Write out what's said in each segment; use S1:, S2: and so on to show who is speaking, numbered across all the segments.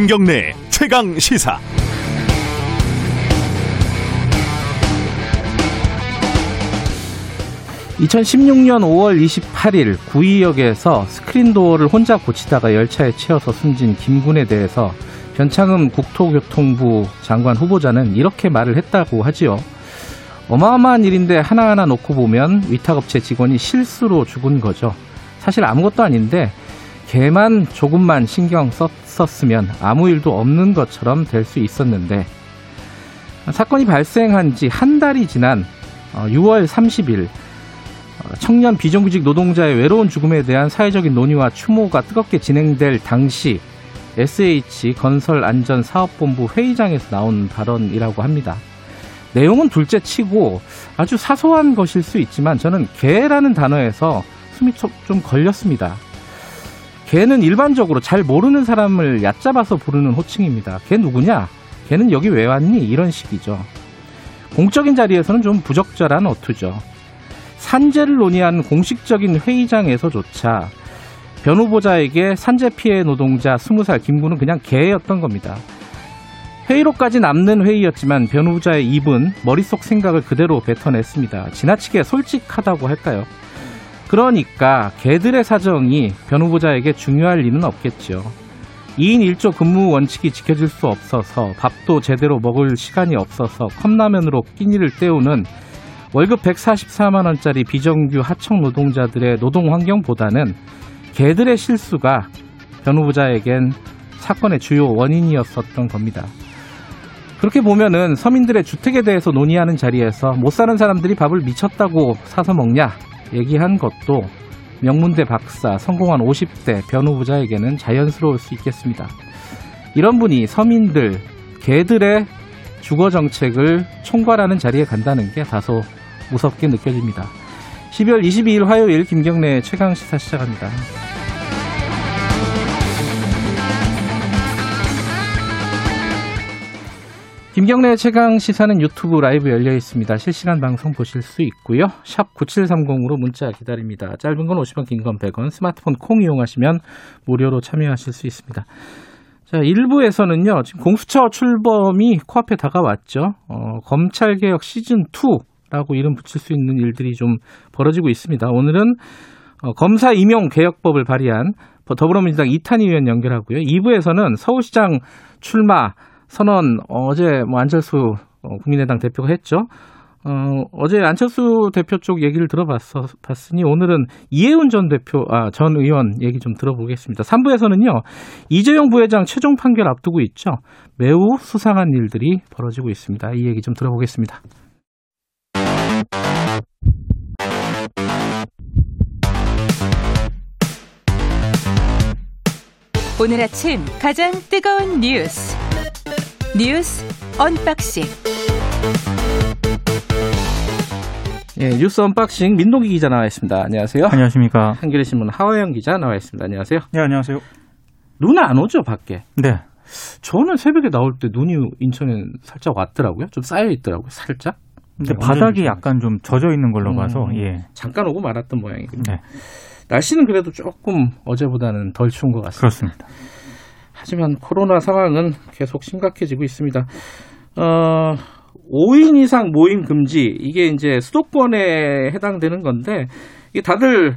S1: 김경래 최강 시사.
S2: (2016년 5월 28일) 구의역에서 스크린도어를 혼자 고치다가 열차에 치여서 숨진 김군에 대해서 변창흠 국토교통부 장관 후보자는 이렇게 말을 했다고 하지요. 어마어마한 일인데 하나하나 놓고 보면 위탁업체 직원이 실수로 죽은 거죠. 사실 아무것도 아닌데 개만 조금만 신경 썼으면 아무 일도 없는 것처럼 될 수 있었는데 사건이 발생한 지 한 달이 지난 6월 어, 30일 어, 청년 비정규직 노동자의 외로운 죽음에 대한 사회적인 논의와 추모가 뜨겁게 진행될 당시 SH 건설안전사업본부 회의장에서 나온 발언이라고 합니다. 내용은 둘째 치고 아주 사소한 것일 수 있지만 저는 개라는 단어에서 숨이 좀 걸렸습니다. 개는 일반적으로 잘 모르는 사람을 얕잡아서 부르는 호칭입니다. 개 누구냐? 걔는 여기 왜 왔니? 이런 식이죠. 공적인 자리에서는 좀 부적절한 어투죠. 산재를 논의한 공식적인 회의장에서조차 변 후보자에게 산재 피해 노동자 20살 김구는 그냥 개였던 겁니다. 회의로까지 남는 회의였지만 변 후보자의 입은 머릿속 생각을 그대로 뱉어냈습니다. 지나치게 솔직하다고 할까요? 그러니까 개들의 사정이 변 후보자에게 중요할 리는 없겠죠. 2인 1조 근무 원칙이 지켜질 수 없어서 밥도 제대로 먹을 시간이 없어서 컵라면으로 끼니를 때우는 월급 144만 원짜리 비정규 하청 노동자들의 노동 환경보다는 개들의 실수가 변 후보자에겐 사건의 주요 원인이었었던 겁니다. 그렇게 보면은 서민들의 주택에 대해서 논의하는 자리에서 못 사는 사람들이 밥을 미쳤다고 사서 먹냐 얘기한 것도 명문대 박사, 성공한 50대 변호부자에게는 자연스러울 수 있겠습니다. 이런 분이 서민들, 개들의 주거 정책을 총괄하는 자리에 간다는 게 다소 무섭게 느껴집니다. 12월 22일 화요일 김경래 최강 시사 시작합니다. 김경래 최강 시사는 유튜브 라이브 열려 있습니다. 실시간 방송 보실 수 있고요. 샵 9730으로 문자 기다립니다. 짧은 건 50원, 긴 건 100원, 스마트폰 콩 이용하시면 무료로 참여하실 수 있습니다. 자, 1부에서는요, 지금 공수처 출범이 코앞에 다가왔죠. 어, 검찰 개혁 시즌 2라고 이름 붙일 수 있는 일들이 좀 벌어지고 있습니다. 오늘은 어, 검사 임용 개혁법을 발의한 더불어민주당 이탄희 의원 연결하고요. 2부에서는 서울시장 출마 선언 어제 뭐 안철수 어, 국민의당 대표가 했죠. 어, 어제 안철수 대표 쪽 얘기를 들어봤어, 봤으니 오늘은 이해운 전 대표, 아, 전 의원 얘기 좀 들어보겠습니다. 3부에서는요, 이재용 부회장 최종 판결 앞두고 있죠. 매우 수상한 일들이 벌어지고 있습니다. 이 얘기 좀 들어보겠습니다.
S3: 오늘 아침 가장 뜨거운 뉴스. 뉴스 언박싱.
S2: 예, 뉴스 언박싱 민동기 기자 나와 있습니다. 안녕하세요.
S4: 안녕하십니까.
S2: 한겨레 신문 하어영 기자 나와 있습니다. 안녕하세요.
S4: 네, 안녕하세요.
S2: 눈 안 오죠, 밖에?
S4: 네.
S2: 저는 새벽에 나올 때 눈이 인천에 살짝 왔더라고요. 좀 쌓여 있더라고요, 살짝.
S4: 근데 네, 바닥이 약간 좀 젖어 있는 걸로 봐서 음, 예.
S2: 잠깐 오고 말았던 모양이거든요. 네. 날씨는 그래도 조금 어제보다는 덜 추운 것 같습니다.
S4: 그렇습니다.
S2: 하지만 코로나 상황은 계속 심각해지고 있습니다. 어, 5인 이상 모임 금지 이게 이제 수도권에 해당되는 건데 이게 다들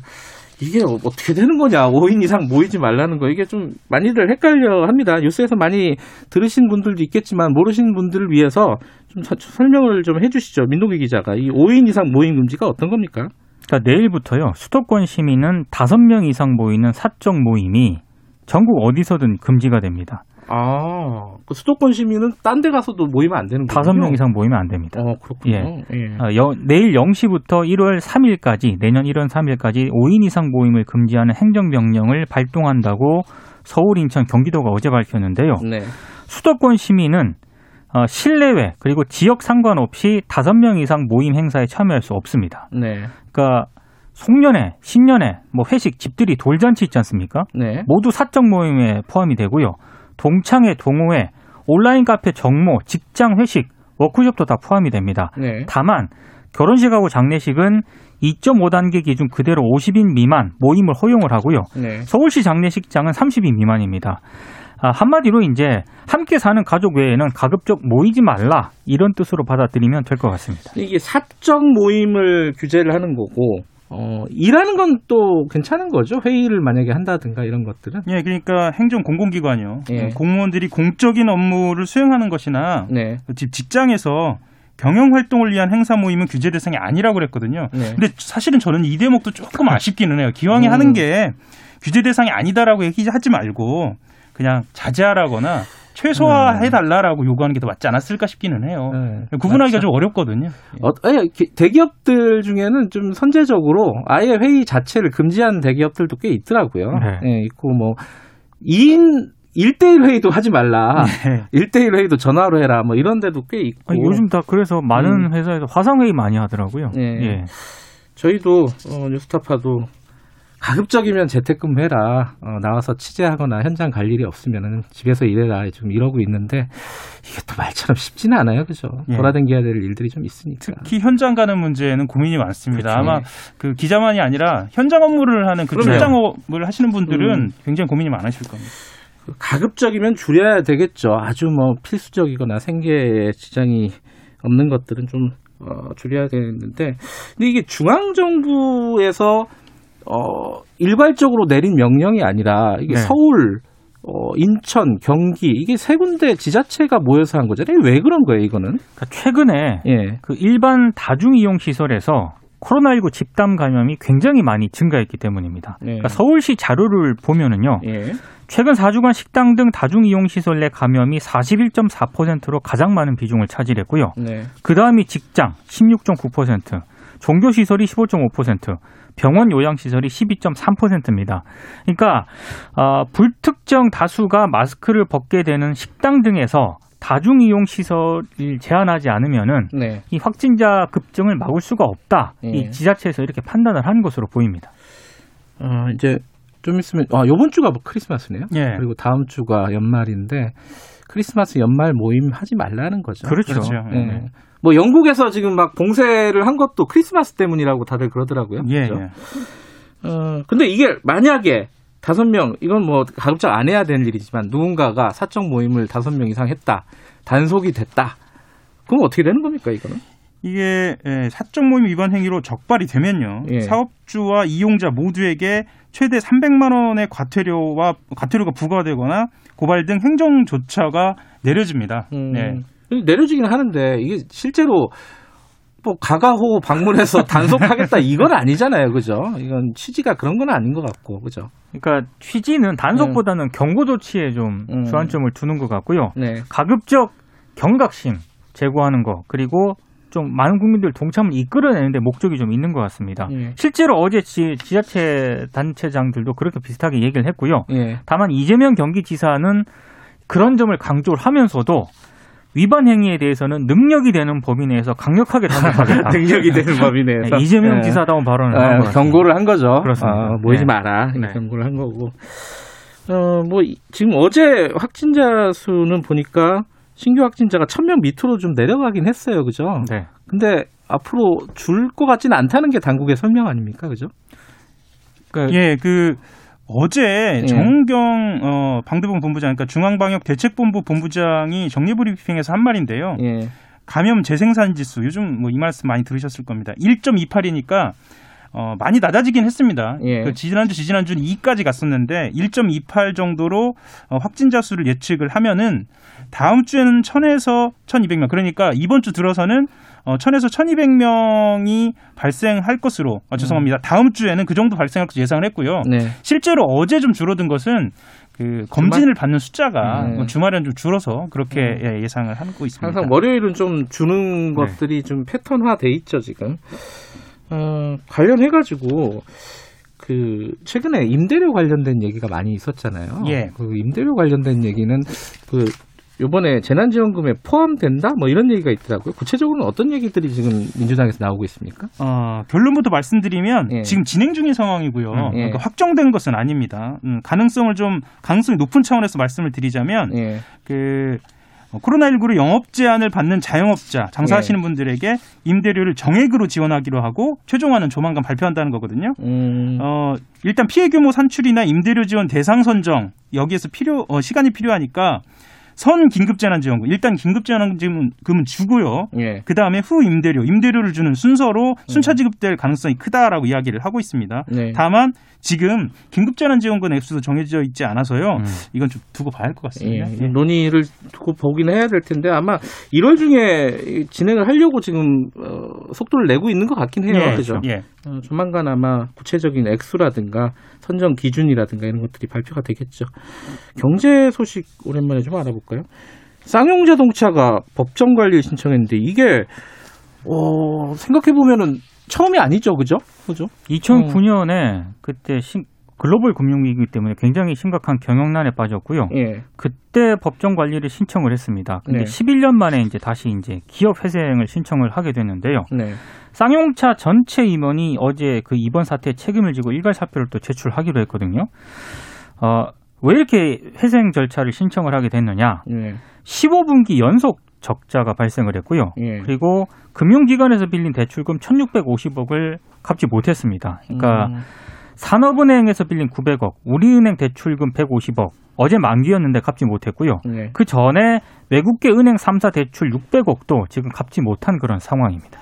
S2: 이게 어떻게 되는 거냐 5인 이상 모이지 말라는 거 이게 좀 많이들 헷갈려 합니다 뉴스에서 많이 들으신 분들도 있겠지만 모르시는 분들을 위해서 좀 설명을 좀 해주시죠 민동기 기자가 이 5인 이상 모임 금지가 어떤 겁니까?
S4: 그러니까 내일부터요 수도권 시민은 5명 이상 모이는 사적 모임이 전국 어디서든 금지가 됩니다.
S2: 아, 그 수도권 시민은 딴 데 가서도 모이면 안 되는 거예요?
S4: 다섯 명 이상 모이면 안 됩니다.
S2: 어, 그렇군요.
S4: 예. 예. 어, 여, 내일 0시부터 1월 3일까지, 내년 1월 3일까지 5인 이상 모임을 금지하는 행정명령을 발동한다고 서울, 인천, 경기도가 어제 밝혔는데요. 네. 수도권 시민은 어, 실내외 그리고 지역 상관없이 다섯 명 이상 모임 행사에 참여할 수 없습니다. 네. 그러니까 송년회, 신년회, 뭐 회식, 집들이, 돌잔치 있지 않습니까? 네. 모두 사적 모임에 포함이 되고요. 동창회, 동호회, 온라인 카페 정모, 직장 회식, 워크숍도 다 포함이 됩니다. 네. 다만 결혼식하고 장례식은 2.5단계 기준 그대로 50인 미만 모임을 허용을 하고요. 네. 서울시 장례식장은 30인 미만입니다. 아, 한마디로 이제 함께 사는 가족 외에는 가급적 모이지 말라 이런 뜻으로 받아들이면 될 것 같습니다.
S2: 이게 사적 모임을 규제를 하는 거고 어, 일하는 건 또 괜찮은 거죠. 회의를 만약에 한다든가 이런 것들은.
S5: 예, 그러니까 행정 공공기관이요. 예. 공무원들이 공적인 업무를 수행하는 것이나 네. 집 직장에서 경영 활동을 위한 행사 모임은 규제 대상이 아니라고 그랬거든요. 네. 근데 사실은 저는 이 대목도 조금 아쉽기는 해요. 기왕에 음. 하는 게 규제 대상이 아니다라고 얘기하지 말고 그냥 자제하라거나 최소화해달라라고 요구하는 게 더 맞지 않았을까 싶기는 해요. 네, 구분하기가 맞죠. 좀 어렵거든요.
S2: 어, 예, 대기업들 중에는 좀 선제적으로 아예 회의 자체를 금지하는 대기업들도 꽤 있더라고요. 네. 예, 있고 뭐 2인 1대1 회의도 하지 말라. 네. 1대1 회의도 전화로 해라. 뭐 이런 데도 꽤 있고.
S4: 아니, 요즘 다 그래서 많은 음. 회사에서 화상 회의 많이 하더라고요. 네. 예.
S2: 저희도 어, 뉴스타파도 가급적이면 재택근무해라. 어, 나와서 취재하거나 현장 갈 일이 없으면 집에서 일해라. 좀 이러고 있는데 이게 또 말처럼 쉽지는 않아요, 그죠? 예. 돌아다녀야 될 일들이 좀 있으니까.
S5: 특히 현장 가는 문제는 고민이 많습니다. 그렇죠. 아마 그 기자만이 아니라 현장 업무를 하는 그 출장업을 하시는 분들은 음. 굉장히 고민이 많으실 겁니다.
S2: 가급적이면 줄여야 되겠죠. 아주 뭐 필수적이거나 생계에 지장이 없는 것들은 좀 어, 줄여야 되는데, 근데 이게 중앙 정부에서 어, 일괄적으로 내린 명령이 아니라 이게 네. 서울, 어, 인천, 경기 이게 세 군데 지자체가 모여서 한 거잖아요. 왜 그런 거예요, 이거는?
S4: 그러니까 최근에 예. 그 일반 다중 이용 시설에서 코로나19 집단 감염이 굉장히 많이 증가했기 때문입니다. 네. 그러니까 서울시 자료를 보면은요. 예. 최근 4주간 식당 등 다중 이용 시설 내 감염이 41.4%로 가장 많은 비중을 차지했고요. 네. 그다음이 직장 16.9%, 종교 시설이 15.5%, 병원 요양 시설이 12.3%입니다. 그러니까 어, 불특정 다수가 마스크를 벗게 되는 식당 등에서 다중 이용 시설을 제한하지 않으면은 네. 이 확진자 급증을 막을 수가 없다. 네. 이 지자체에서 이렇게 판단을 한 것으로 보입니다.
S2: 어, 이제 좀 있으면 아 요번 주가 뭐 크리스마스네요. 네. 그리고 다음 주가 연말인데 크리스마스 연말 모임 하지 말라는 거죠.
S4: 그렇죠. 그렇죠. 네. 네.
S2: 뭐 영국에서 지금 막 봉쇄를 한 것도 크리스마스 때문이라고 다들 그러더라고요. 예. 그렇죠? 예. 어, 근데 이게 만약에 다섯 명 이건 뭐 가급적 안 해야 되는 일이지만 누군가가 사적 모임을 다섯 명 이상 했다 단속이 됐다. 그럼 어떻게 되는 겁니까 이거는?
S5: 이게 예, 사적 모임 위반 행위로 적발이 되면요 예. 사업주와 이용자 모두에게 최대 300만 원의 과태료와 과태료가 부과되거나 고발 등 행정 조처가 내려집니다. 음. 네.
S2: 내려지긴 하는데 이게 실제로 뭐 가가호 방문해서 단속하겠다 이건 아니잖아요, 그죠? 이건 취지가 그런 건 아닌 것 같고, 그죠?
S4: 그러니까 취지는 단속보다는 음. 경고 조치에 좀 음. 주안점을 두는 것 같고요. 네. 가급적 경각심 제고하는 거 그리고 좀 많은 국민들 동참을 이끌어내는데 목적이 좀 있는 것 같습니다. 예. 실제로 어제 지, 지자체 단체장들도 그렇게 비슷하게 얘기를 했고요. 예. 다만 이재명 경기지사는 그런 점을 강조를 하면서도 위반 행위에 대해서는 능력이 되는 범위 내에서 강력하게 단속하겠다.
S2: 능력이 되는 범위 내에서
S4: 네, 이재명 네. 지사다운 발언을 네, 한
S2: 경고를 한 거죠.
S4: 그렇습니다.
S2: 어, 모이지 네. 마라. 네. 경고를 한 거고. 어, 뭐 지금 어제 확진자 수는 보니까 신규 확진자가 1000명 밑으로 좀 내려가긴 했어요. 그죠? 네. 근데 앞으로 줄 것 같지는 않다는 게 당국의 설명 아닙니까? 그죠?
S5: 그러니까 예, 그 어제 예. 정경 어, 방대본 본부장, 그러니까 중앙방역대책본부 본부장이 정리브리핑에서 한 말인데요. 예. 감염 재생산 지수 요즘 뭐 이 말씀 많이 들으셨을 겁니다. 1.28이니까 어, 많이 낮아지긴 했습니다. 예. 그 지난주, 지지난주는 2까지 갔었는데 1.28 정도로 어, 확진자 수를 예측을 하면은 다음 주에는 1000에서 1200명. 그러니까 이번 주 들어서는 어, 1000에서 1200명이 발생할 것으로 어, 죄송합니다. 다음 주에는 그 정도 발생할 것으로 예상을 했고요. 네. 실제로 어제 좀 줄어든 것은 그 검진을 받는 숫자가 네. 뭐 주말에는 좀 줄어서 그렇게 네. 예, 예상을 하고 있습니다.
S2: 항상 월요일은 좀 주는 네. 것들이 좀 패턴화돼 있죠 지금. 어, 관련해 가지고 그 최근에 임대료 관련된 얘기가 많이 있었잖아요. 예. 그 임대료 관련된 얘기는 그 요번에 재난지원금에 포함된다? 뭐 이런 얘기가 있더라고요. 구체적으로는 어떤 얘기들이 지금 민주당에서 나오고 있습니까?
S5: 어, 결론부터 말씀드리면 예. 지금 진행 중인 상황이고요. 음, 예. 그러니까 확정된 것은 아닙니다. 음, 가능성을 좀 가능성이 높은 차원에서 말씀을 드리자면 예. 그 코로나19로 영업 제한을 받는 자영업자, 장사하시는 네. 분들에게 임대료를 정액으로 지원하기로 하고 최종안은 조만간 발표한다는 거거든요. 음. 어, 일단 피해 규모 산출이나 임대료 지원 대상 선정 여기에서 필요 어, 시간이 필요하니까 선 긴급재난지원금 일단 긴급재난지원금은 주고요. 예. 그 다음에 후 임대료, 임대료를 주는 순서로 순차 지급될 가능성이 크다라고 이야기를 하고 있습니다. 네. 다만 지금 긴급재난지원금 액수도 정해져 있지 않아서요. 음. 이건 좀 두고 봐야 할 것 같습니다.
S2: 예. 예. 논의를 두고 보긴 해야 될 텐데 아마 1월 중에 진행을 하려고 지금 어, 속도를 내고 있는 것 같긴 해요. 예. 그죠? 예. 어, 조만간 아마 구체적인 액수라든가 선정 기준이라든가 이런 것들이 발표가 되겠죠. 경제 소식 오랜만에 좀 알아볼까요? 쌍용 자동차가 법정 관리 신청했는데 이게 어, 생각해 보면은 처음이 아니죠, 그죠? 그죠?
S4: 2009년에 그때 신, 글로벌 금융위기 때문에 굉장히 심각한 경영난에 빠졌고요. 예. 그때 법정 관리를 신청을 했습니다. 근데 네. 11년 만에 이제 다시 이제 기업 회생을 신청을 하게 됐는데요. 네. 쌍용차 전체 임원이 어제 그 이번 사태에 책임을 지고 일괄 사표를 또 제출하기로 했거든요. 어, 왜 이렇게 회생 절차를 신청을 하게 됐느냐? 네. 15분기 연속 적자가 발생을 했고요. 예. 그리고 금융기관에서 빌린 대출금 1,650억을 갚지 못했습니다. 그러니까 음. 산업은행에서 빌린 900억, 우리은행 대출금 150억, 어제 만기였는데 갚지 못했고요. 예. 그 전에 외국계 은행 3사 대출 600억도 지금 갚지 못한 그런 상황입니다.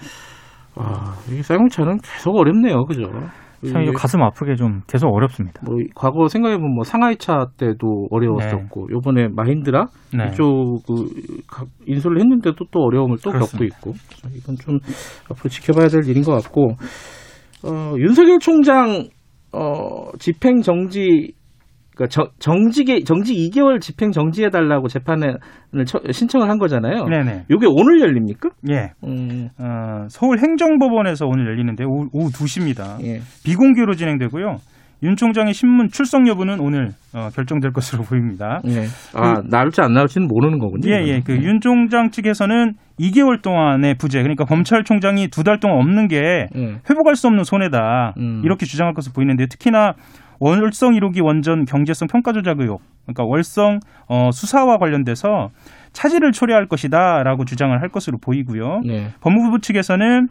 S2: 아, 이 쌍용차는 계속 어렵네요. 그죠?
S4: 참 이거 가슴 아프게 좀 계속 어렵습니다.
S2: 뭐 과거 생각해 보면 뭐 상하이차 때도 어려웠었고 네. 요번에 마힌드라 네. 이쪽 그 인수를 했는데도 또 어려움을 또 그렇습니다. 겪고 있고 이건 좀 앞으로 지켜봐야 될 일인 것 같고 어, 윤석열 총장 어, 집행 정지 그러니까 정, 정직에 정직 2개월 집행 정지해 달라고 재판을 신청을 한 거잖아요. 네네. 이게 오늘 열립니까?
S5: 예. 음. 어, 서울 행정법원에서 오늘 열리는데 오후, 오후 2시입니다. 예. 비공개로 진행되고요. 윤 총장의 신문 출석 여부는 오늘 어, 결정될 것으로 보입니다. 예.
S2: 아 그, 나올지 안 나올지는 모르는 거군요.
S5: 예, 예. 그윤 예. 총장 측에서는 2개월 동안의 부재, 그러니까 검찰총장이 두 달 동안 없는 게 예. 회복할 수 없는 손해다 음. 이렇게 주장할 것으로 보이는데 특히나 월성 1호기 원전 경제성 평가 조작 의혹, 그러니까 월성 어, 수사와 관련돼서 차질을 초래할 것이다라고 주장을 할 것으로 보이고요. 네. 법무부 측에서는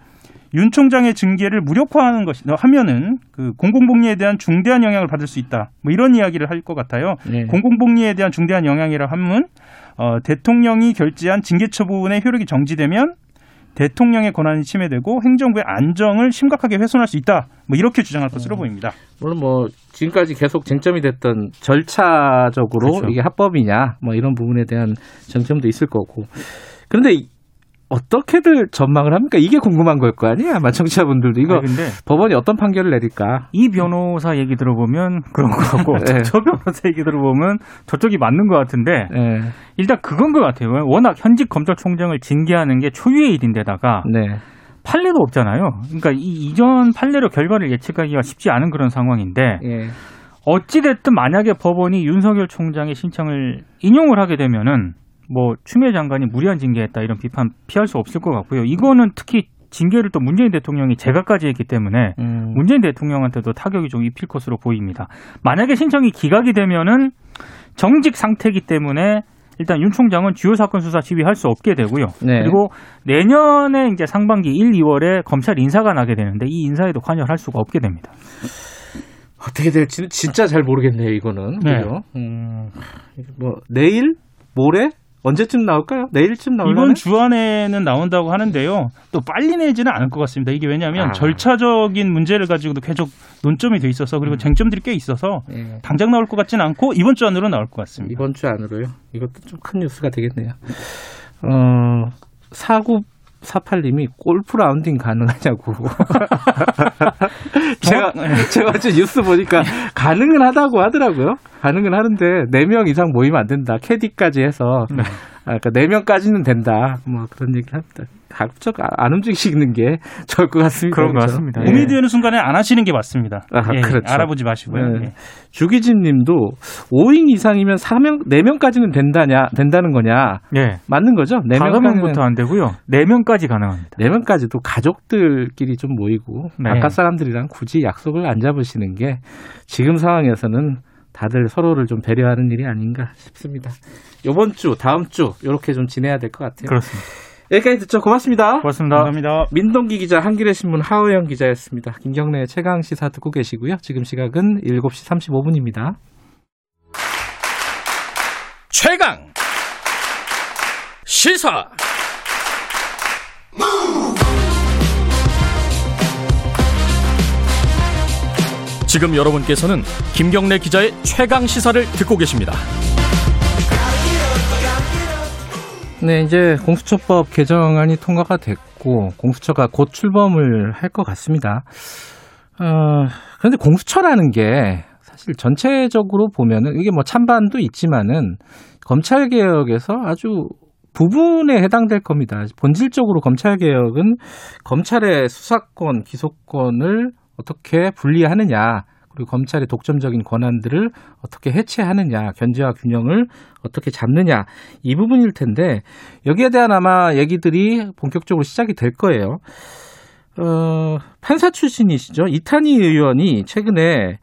S5: 윤 총장의 징계를 무력화하는 것이 하면은 그 공공복리에 대한 중대한 영향을 받을 수 있다. 뭐 이런 이야기를 할 것 같아요. 네. 공공복리에 대한 중대한 영향이라 하면 어, 대통령이 결재한 징계 처분의 효력이 정지되면 대통령의 권한이 침해되고 행정부의 안정을 심각하게 훼손할 수 있다. 뭐 이렇게 주장할 것으로 음. 보입니다.
S2: 물론 뭐 지금까지 계속 쟁점이 됐던 절차적으로 그렇죠. 이게 합법이냐 뭐 이런 부분에 대한 쟁점도 있을 거고. 그런데 어떻게들 전망을 합니까? 이게 궁금한 걸 거 아니야? 아마 청취자분들도 이거 아니, 법원이 어떤 판결을 내릴까?
S4: 이 변호사 얘기 들어보면 그런 거 같고 네. 저 변호사 얘기 들어보면 저쪽이 맞는 것 같은데 네. 일단 그건 것 같아요. 워낙 현직 검찰총장을 징계하는 게 초유의 일인데다가 네. 판례도 없잖아요. 그러니까 이 이전 판례로 결과를 예측하기가 쉽지 않은 그런 상황인데 예. 어찌됐든 만약에 법원이 윤석열 총장의 신청을 인용을 하게 되면은 뭐 추미애 장관이 무리한 징계했다 이런 비판 피할 수 없을 것 같고요. 이거는 특히 징계를 또 문재인 대통령이 제각까지 했기 때문에 음. 문재인 대통령한테도 타격이 좀 입힐 것으로 보입니다. 만약에 신청이 기각이 되면은 정직 상태이기 때문에 일단 윤 총장은 주요 사건 수사 지휘할 수 없게 되고요. 네. 그리고 내년에 이제 상반기 1, 2월에 검찰 인사가 나게 되는데 이 인사에도 관여할 수가 없게 됩니다.
S2: 어떻게 될지는 진짜 잘 모르겠네요. 이거는. 네. 음, 뭐 내일, 모레 언제쯤 나올까요? 내일쯤 나올까요?
S5: 이번 주 안에는 나온다고 하는데요. 또 빨리 내지는 않을 것 같습니다. 이게 왜냐하면 아. 절차적인 문제를 가지고도 계속 논점이 돼 있어서 그리고 음. 쟁점들이 꽤 있어서 예. 당장 나올 것 같지는 않고 이번 주 안으로 나올 것 같습니다.
S2: 이번 주 안으로요? 이것도 좀 큰 뉴스가 되겠네요. 어, 사구 48님이 골프 라운딩 가능하냐고. 제가, 제가 어제 뉴스 보니까 가능은 하다고 하더라고요. 가능은 하는데 4명 이상 모이면 안 된다. 캐디까지 해서. 네. 아, 그러니까 4명까지는 된다. 뭐 그런 얘기 합니다. 가급적 안 움직이시는 게 좋을 것 같습니다.
S5: 그런 것 같습니다. 고민이 되는 순간에 안 하시는 게 맞습니다. 아, 예, 그렇죠. 알아보지 마시고요. 네. 예.
S2: 주기진 님도 5인 이상이면 4명, 4명까지는 된다냐, 된다는 거냐. 예. 맞는 거죠?
S4: 4명부터 안 되고요. 4명까지 가능합니다.
S2: 4명까지도 가족들끼리 좀 모이고, 네. 바깥 사람들이랑 굳이 약속을 안 잡으시는 게 지금 상황에서는 다들 서로를 좀 배려하는 일이 아닌가 싶습니다. 이번 주, 다음 주 이렇게 좀 지내야 될 것 같아요.
S4: 그렇습니다.
S2: 여기까지 듣죠. 고맙습니다.
S4: 고맙습니다.
S5: 감사합니다.
S2: 민동기 기자, 한겨레 신문 하우영 기자였습니다. 김경래 최강 시사 듣고 계시고요. 지금 시각은 7시 35분입니다.
S6: 최강 시사 지금 여러분께서는 김경래 기자의 최강 시사를 듣고 계십니다.
S2: 네, 이제 공수처법 개정안이 통과가 됐고 공수처가 곧 출범을 할 것 같습니다. 어, 그런데 공수처라는 게 사실 전체적으로 보면은 이게 뭐 찬반도 있지만은 검찰 개혁에서 아주 부분에 해당될 겁니다. 본질적으로 검찰 개혁은 검찰의 수사권, 기소권을 어떻게 분리하느냐, 그리고 검찰의 독점적인 권한들을 어떻게 해체하느냐, 견제와 균형을 어떻게 잡느냐 이 부분일 텐데 여기에 대한 아마 얘기들이 본격적으로 시작이 될 거예요. 어, 판사 출신이시죠 이탄희 의원이 최근에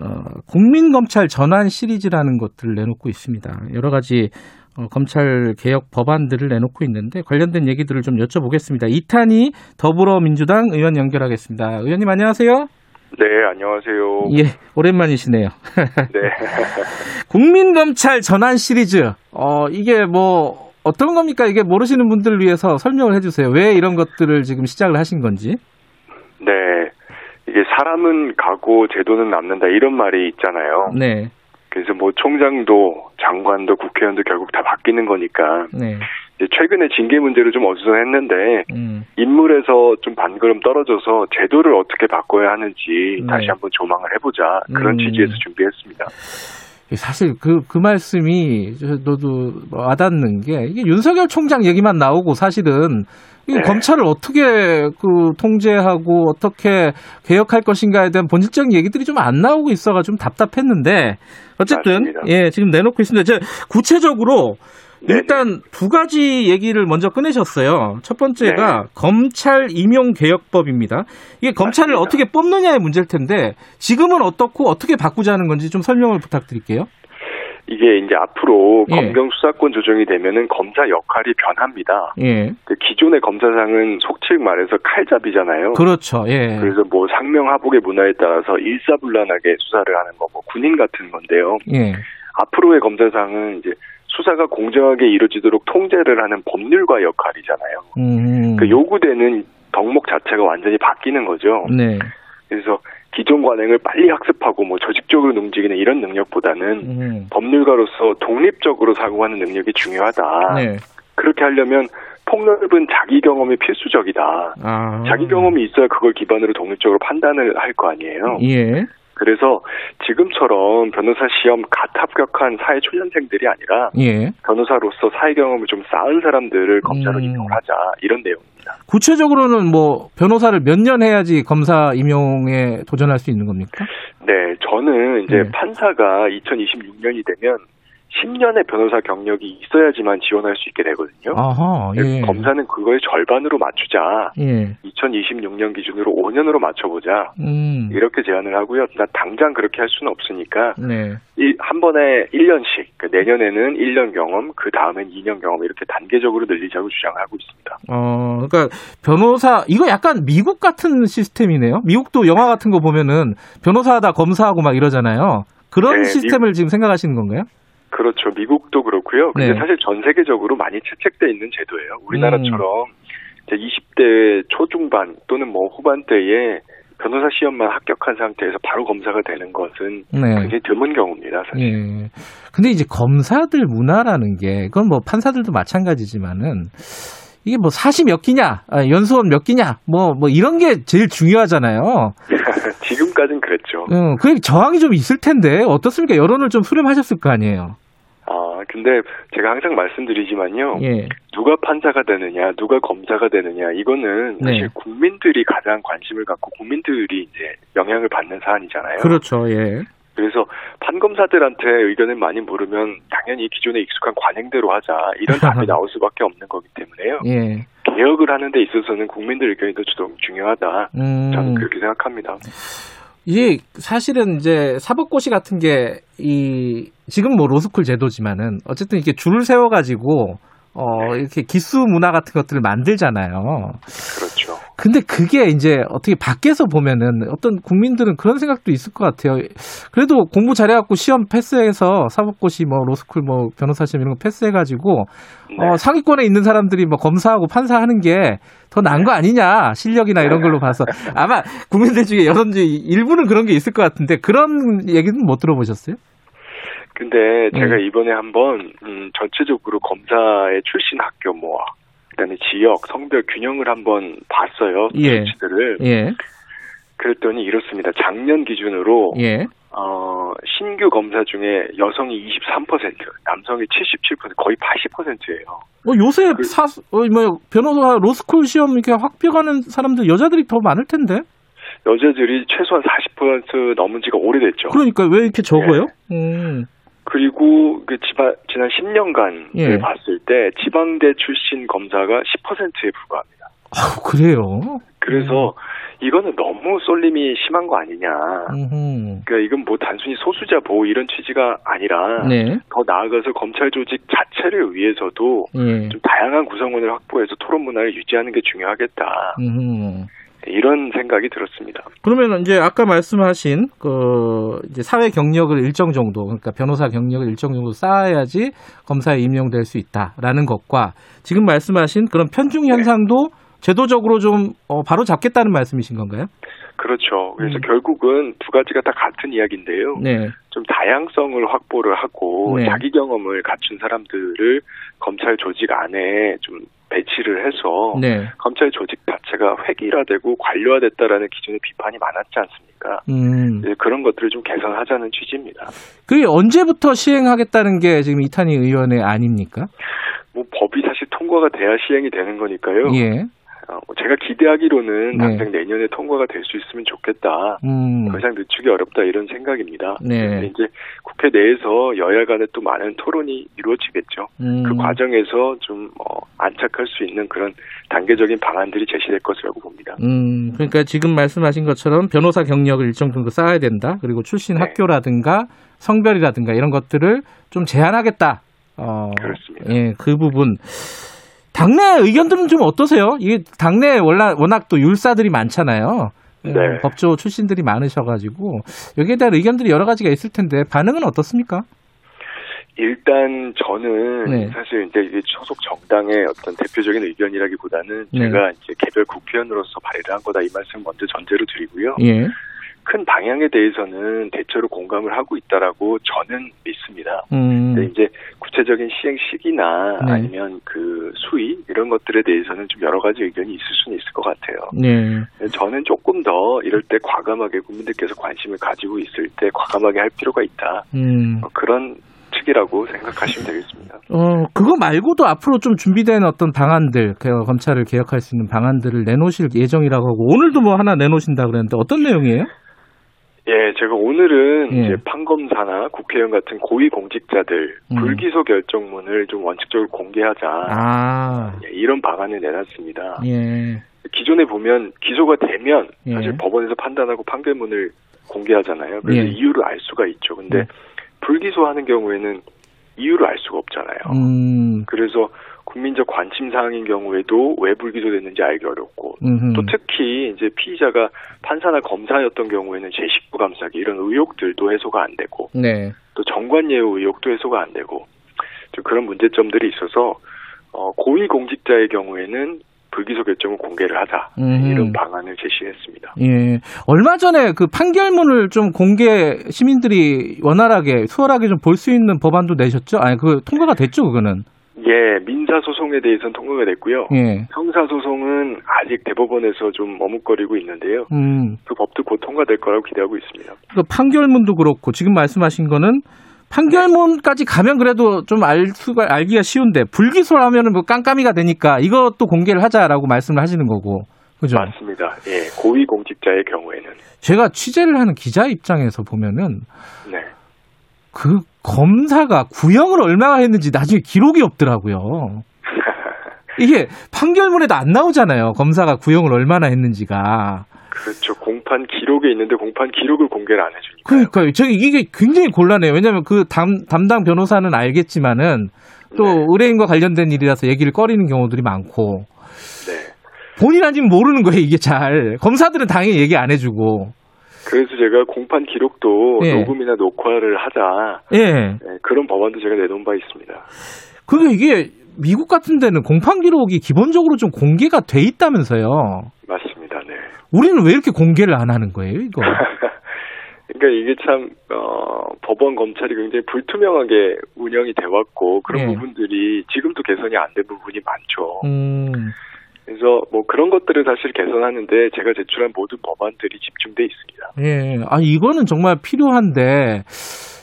S2: 어, 국민검찰 전환 시리즈라는 것들을 내놓고 있습니다. 여러 가지 어, 검찰 개혁 법안들을 내놓고 있는데 관련된 얘기들을 좀 여쭤보겠습니다. 이탄희 더불어민주당 의원 연결하겠습니다. 의원님 안녕하세요.
S7: 네, 안녕하세요.
S2: 예, 오랜만이시네요.
S7: 네.
S2: 국민검찰 전환 시리즈. 어, 이게 뭐, 어떤 겁니까? 이게 모르시는 분들을 위해서 설명을 해주세요. 왜 이런 것들을 지금 시작을 하신 건지.
S7: 네. 이게 사람은 가고 제도는 남는다 이런 말이 있잖아요.
S2: 네.
S7: 그래서 뭐 총장도 장관도 국회의원도 결국 다 바뀌는 거니까. 네. 최근에 징계 문제를 좀 어수선했는데 음. 인물에서 좀 반걸음 떨어져서 제도를 어떻게 바꿔야 하는지 네. 다시 한번 조망을 해보자 그런 음. 취지에서 준비했습니다.
S2: 사실 그, 그 말씀이 너도 와닿는 게 이게 윤석열 총장 얘기만 나오고 사실은 네. 검찰을 어떻게 그 통제하고 어떻게 개혁할 것인가에 대한 본질적인 얘기들이 좀 안 나오고 있어가 좀 답답했는데 어쨌든 맞습니다. 예 지금 내놓고 있습니다. 제 구체적으로. 일단 두 가지 얘기를 먼저 꺼내셨어요. 첫 번째가 네. 검찰 임용 개혁법입니다. 이게 검찰을 맞습니다. 어떻게 뽑느냐의 문제일 텐데 지금은 어떻고 어떻게 바꾸자는 건지 좀 설명을 부탁드릴게요.
S7: 이게 이제 앞으로 예. 검경 수사권 조정이 되면은 검사 역할이 변합니다. 예. 그 기존의 검사장은 속칭 말해서 칼잡이잖아요.
S2: 그렇죠. 예.
S7: 그래서 뭐 상명하복의 문화에 따라서 일사불란하게 수사를 하는 거, 뭐 군인 같은 건데요. 예. 앞으로의 검사장은 이제 수사가 공정하게 이루어지도록 통제를 하는 법률가 역할이잖아요. 음. 그 요구되는 덕목 자체가 완전히 바뀌는 거죠. 네. 그래서 기존 관행을 빨리 학습하고 뭐 조직적으로 움직이는 이런 능력보다는 음. 법률가로서 독립적으로 사고하는 능력이 중요하다. 네. 그렇게 하려면 폭넓은 자기 경험이 필수적이다. 아. 자기 경험이 있어야 그걸 기반으로 독립적으로 판단을 할 거 아니에요. 예. 그래서 지금처럼 변호사 시험 갓 합격한 사회 초년생들이 아니라 예. 변호사로서 사회 경험을 좀 쌓은 사람들을 검사로 음. 임용을 하자 이런 내용입니다.
S2: 구체적으로는 뭐 변호사를 몇 년 해야지 검사 임용에 도전할 수 있는 겁니까?
S7: 네, 저는 이제 네. 판사가 2026년이 되면 10년의 변호사 경력이 있어야지만 지원할 수 있게 되거든요. 아하, 예. 검사는 그거의 절반으로 맞추자. 예. 2026년 기준으로 5년으로 맞춰보자. 음. 이렇게 제안을 하고요. 나 당장 그렇게 할 수는 없으니까 네. 이, 한 번에 1년씩 그러니까 내년에는 1년 경험, 그 다음엔 2년 경험 이렇게 단계적으로 늘리자고 주장을 하고 있습니다.
S2: 어, 그러니까 변호사 이거 약간 미국 같은 시스템이네요. 미국도 영화 같은 거 보면은 변호사다 검사하고 막 이러잖아요. 그런 네, 시스템을 미... 지금 생각하시는 건가요?
S7: 그렇죠. 미국도 그렇고요. 근데 네. 사실 전 세계적으로 많이 채택돼 있는 제도예요. 우리나라처럼 음. 이제 20대 초중반 또는 뭐 후반대에 변호사 시험만 합격한 상태에서 바로 검사가 되는 것은 네. 굉장히 드문 경우입니다, 사실. 네.
S2: 근데 이제 검사들 문화라는 게 그건 뭐 판사들도 마찬가지지만은 이게 뭐 사시 몇 기냐, 아, 연수원 몇 기냐, 뭐, 뭐 이런 게 제일 중요하잖아요.
S7: 지금까지는 그랬죠.
S2: 응, 그 저항이 좀 있을 텐데 어떻습니까? 여론을 좀 수렴하셨을 거 아니에요.
S7: 아, 근데 제가 항상 말씀드리지만요. 예. 누가 판사가 되느냐, 누가 검사가 되느냐, 이거는 사실 네. 국민들이 가장 관심을 갖고 국민들이 이제 영향을 받는 사안이잖아요.
S2: 그렇죠, 예.
S7: 그래서 판검사들한테 의견을 많이 물으면 당연히 기존에 익숙한 관행대로 하자 이런 답이 나올 수밖에 없는 거기 때문에요. 예. 개혁을 하는 데 있어서는 국민들 의견이 더 중요하다. 음. 저는 그렇게 생각합니다.
S2: 이게 사실은 이제 사법고시 같은 게 이 지금 뭐 로스쿨 제도지만은 어쨌든 이렇게 줄을 세워 가지고 어 이렇게 기수 문화 같은 것들을 만들잖아요.
S7: 그렇죠.
S2: 근데 그게 이제 어떻게 밖에서 보면은 어떤 국민들은 그런 생각도 있을 것 같아요. 그래도 공부 잘해갖고 시험 패스해서 사법고시 뭐 로스쿨 뭐 변호사 시험 이런 거 패스해가지고 네. 어, 상위권에 있는 사람들이 뭐 검사하고 판사하는 게 더 나은 거 아니냐 실력이나 이런 걸로 봐서 아마 국민들 중에 여전히 일부는 그런 게 있을 것 같은데 그런 얘기는 못 들어보셨어요?
S7: 근데 제가 음. 이번에 한번 음, 전체적으로 검사의 출신 학교 모아 그다음에 지역, 성별 균형을 한번 봤어요.
S2: 예.
S7: 수치들을. 예. 그랬더니 이렇습니다. 작년 기준으로
S2: 예.
S7: 어, 신규 검사 중에 여성이 23%, 남성이 77%, 거의 80%예요.
S2: 어, 요새 그, 사, 어, 뭐, 변호사 로스쿨 시험 이렇게 확비가는 사람들 여자들이 더 많을 텐데?
S7: 여자들이 최소한 40% 넘은 지가 오래됐죠.
S2: 그러니까 왜 이렇게 적어요? 네. 음.
S7: 그리고 그 지방, 지난 10년간 예. 봤을 때 지방대 출신 검사가 10%에 불과합니다.
S2: 아, 그래요?
S7: 그래서 음. 이거는 너무 쏠림이 심한 거 아니냐. 음흠. 그러니까 이건 뭐 단순히 소수자 보호 이런 취지가 아니라
S2: 네.
S7: 더 나아가서 검찰 조직 자체를 위해서도
S2: 예.
S7: 좀 다양한 구성원을 확보해서 토론 문화를 유지하는 게 중요하겠다.
S2: 음흠.
S7: 이런 생각이 들었습니다.
S2: 그러면 이제 아까 말씀하신 그 이제 사회 경력을 일정 정도 그러니까 변호사 경력을 일정 정도 쌓아야지 검사에 임용될 수 있다라는 것과 지금 말씀하신 그런 편중 현상도 네. 제도적으로 좀 어, 바로 잡겠다는 말씀이신 건가요?
S7: 그렇죠. 그래서 음. 결국은 두 가지가 다 같은 이야기인데요.
S2: 네.
S7: 좀 다양성을 확보를 하고 네. 자기 경험을 갖춘 사람들을 검찰 조직 안에 좀 배치를 해서
S2: 네.
S7: 검찰 조직 자체가 획일화되고 관료화됐다라는 기존의 비판이 많았지 않습니까?
S2: 음.
S7: 그런 것들을 좀 개선하자는 취지입니다.
S2: 그게 언제부터 시행하겠다는 게 지금 이탄희 의원의 아닙니까?
S7: 뭐 법이 사실 통과가 돼야 시행이 되는 거니까요.
S2: 예.
S7: 어, 제가 기대하기로는 네. 당장 내년에 통과가 될 수 있으면 좋겠다.
S2: 음.
S7: 더 이상 늦추기 어렵다 이런 생각입니다.
S2: 네.
S7: 이제 국회 내에서 여야 간에 또 많은 토론이 이루어지겠죠.
S2: 음.
S7: 그 과정에서 좀 어, 안착할 수 있는 그런 단계적인 방안들이 제시될 것이라고 봅니다.
S2: 음, 그러니까 지금 말씀하신 것처럼 변호사 경력을 일정 정도 쌓아야 된다. 그리고 출신 네. 학교라든가 성별이라든가 이런 것들을 좀 제한하겠다.
S7: 어, 그렇습니다.
S2: 예, 그 부분. 당내 의견들은 좀 어떠세요? 이게 당내 워낙, 또 율사들이 많잖아요. 예,
S7: 네.
S2: 법조 출신들이 많으셔가지고 여기에 대한 의견들이 여러 가지가 있을 텐데 반응은 어떻습니까?
S7: 일단 저는 네. 사실 이제 이게 소속 정당의 어떤 대표적인 의견이라기보다는 네. 제가 이제 개별 국회의원으로서 발의를 한 거다 이 말씀 먼저 전제로 드리고요.
S2: 예.
S7: 큰 방향에 대해서는 대체로 공감을 하고 있다라고 저는 믿습니다.
S2: 음.
S7: 근데 이제 구체적인 시행 시기나 네. 아니면 그 수위 이런 것들에 대해서는 좀 여러 가지 의견이 있을 수는 있을 것 같아요.
S2: 네.
S7: 저는 조금 더 이럴 때 과감하게 국민들께서 관심을 가지고 있을 때 과감하게 할 필요가 있다.
S2: 음.
S7: 어, 그런 측이라고 생각하시면 되겠습니다.
S2: 어, 그거 말고도 앞으로 좀 준비된 어떤 방안들, 검찰을 개혁할 수 있는 방안들을 내놓으실 예정이라고 하고, 오늘도 뭐 하나 내놓으신다 그랬는데 어떤 내용이에요?
S7: 예, 제가 오늘은 예. 이제 판검사나 국회의원 같은 고위 공직자들 음. 불기소 결정문을 좀 원칙적으로 공개하자.
S2: 아.
S7: 예, 이런 방안을 내놨습니다.
S2: 예.
S7: 기존에 보면 기소가 되면
S2: 예.
S7: 사실 법원에서 판단하고 판결문을 공개하잖아요. 그래서
S2: 예.
S7: 이유를 알 수가 있죠. 근데 음. 불기소하는 경우에는 이유를 알 수가 없잖아요.
S2: 음.
S7: 그래서 국민적 관심 사항인 경우에도 왜 불기소됐는지 알기 어렵고
S2: 음흠.
S7: 또 특히 이제 피의자가 판사나 검사였던 경우에는 제19 감사기 이런 의혹들도 해소가 안 되고
S2: 네.
S7: 또 정관예우 의혹도 해소가 안 되고 좀 그런 문제점들이 있어서 어, 고위 공직자의 경우에는 불기소 결정을 공개를 하자
S2: 음흠.
S7: 이런 방안을 제시했습니다.
S2: 예, 얼마 전에 그 판결문을 좀 공개 시민들이 원활하게 수월하게 좀 볼 수 있는 법안도 내셨죠? 아니 그 통과가 됐죠 그거는?
S7: 예, 민사 소송에 대해서는 통과가 됐고요.
S2: 예.
S7: 형사 소송은 아직 대법원에서 좀 머뭇거리고 있는데요.
S2: 음.
S7: 그 법도 곧 통과될 거라고 기대하고 있습니다.
S2: 그 판결문도 그렇고 지금 말씀하신 거는 판결문까지 가면 그래도 좀 알 수가 알기가 쉬운데 불기소하면은 뭐 깜깜이가 되니까 이것도 공개를 하자라고 말씀을 하시는 거고. 그죠?
S7: 맞습니다. 예, 고위 공직자의 경우에는
S2: 제가 취재를 하는 기자 입장에서 보면은
S7: 네.
S2: 그 검사가 구형을 얼마나 했는지 나중에 기록이 없더라고요. 이게 판결문에도 안 나오잖아요. 검사가 구형을 얼마나 했는지가.
S7: 그렇죠. 공판 기록에 있는데 공판 기록을 공개를 안 해주니까.
S2: 그러니까요. 저 이게 굉장히 곤란해요. 왜냐하면 그 담, 담당 변호사는 알겠지만은 또 네. 의뢰인과 관련된 일이라서 얘기를 꺼리는 경우들이 많고. 네. 본인 아니면 모르는 거예요, 이게 잘. 검사들은 당연히 얘기 안 해주고.
S7: 그래서 제가 공판 기록도 예. 녹음이나 녹화를 하자. 예. 네, 그런 법안도 제가 내놓은 바 있습니다.
S2: 그게 이게 미국 같은 데는 공판 기록이 기본적으로 좀 공개가 돼 있다면서요.
S7: 맞습니다. 네.
S2: 우리는 왜 이렇게 공개를 안 하는 거예요, 이거?
S7: 그러니까 이게 참 어, 법원 검찰이 굉장히 불투명하게 운영이 돼 왔고 그런 예. 부분들이 지금도 개선이 안 된 부분이 많죠. 음. 그래서 뭐 그런 것들을 사실 개선하는데 제가 제출한 모든 법안들이 집중돼 있습니다.
S2: 예, 아 이거는 정말 필요한데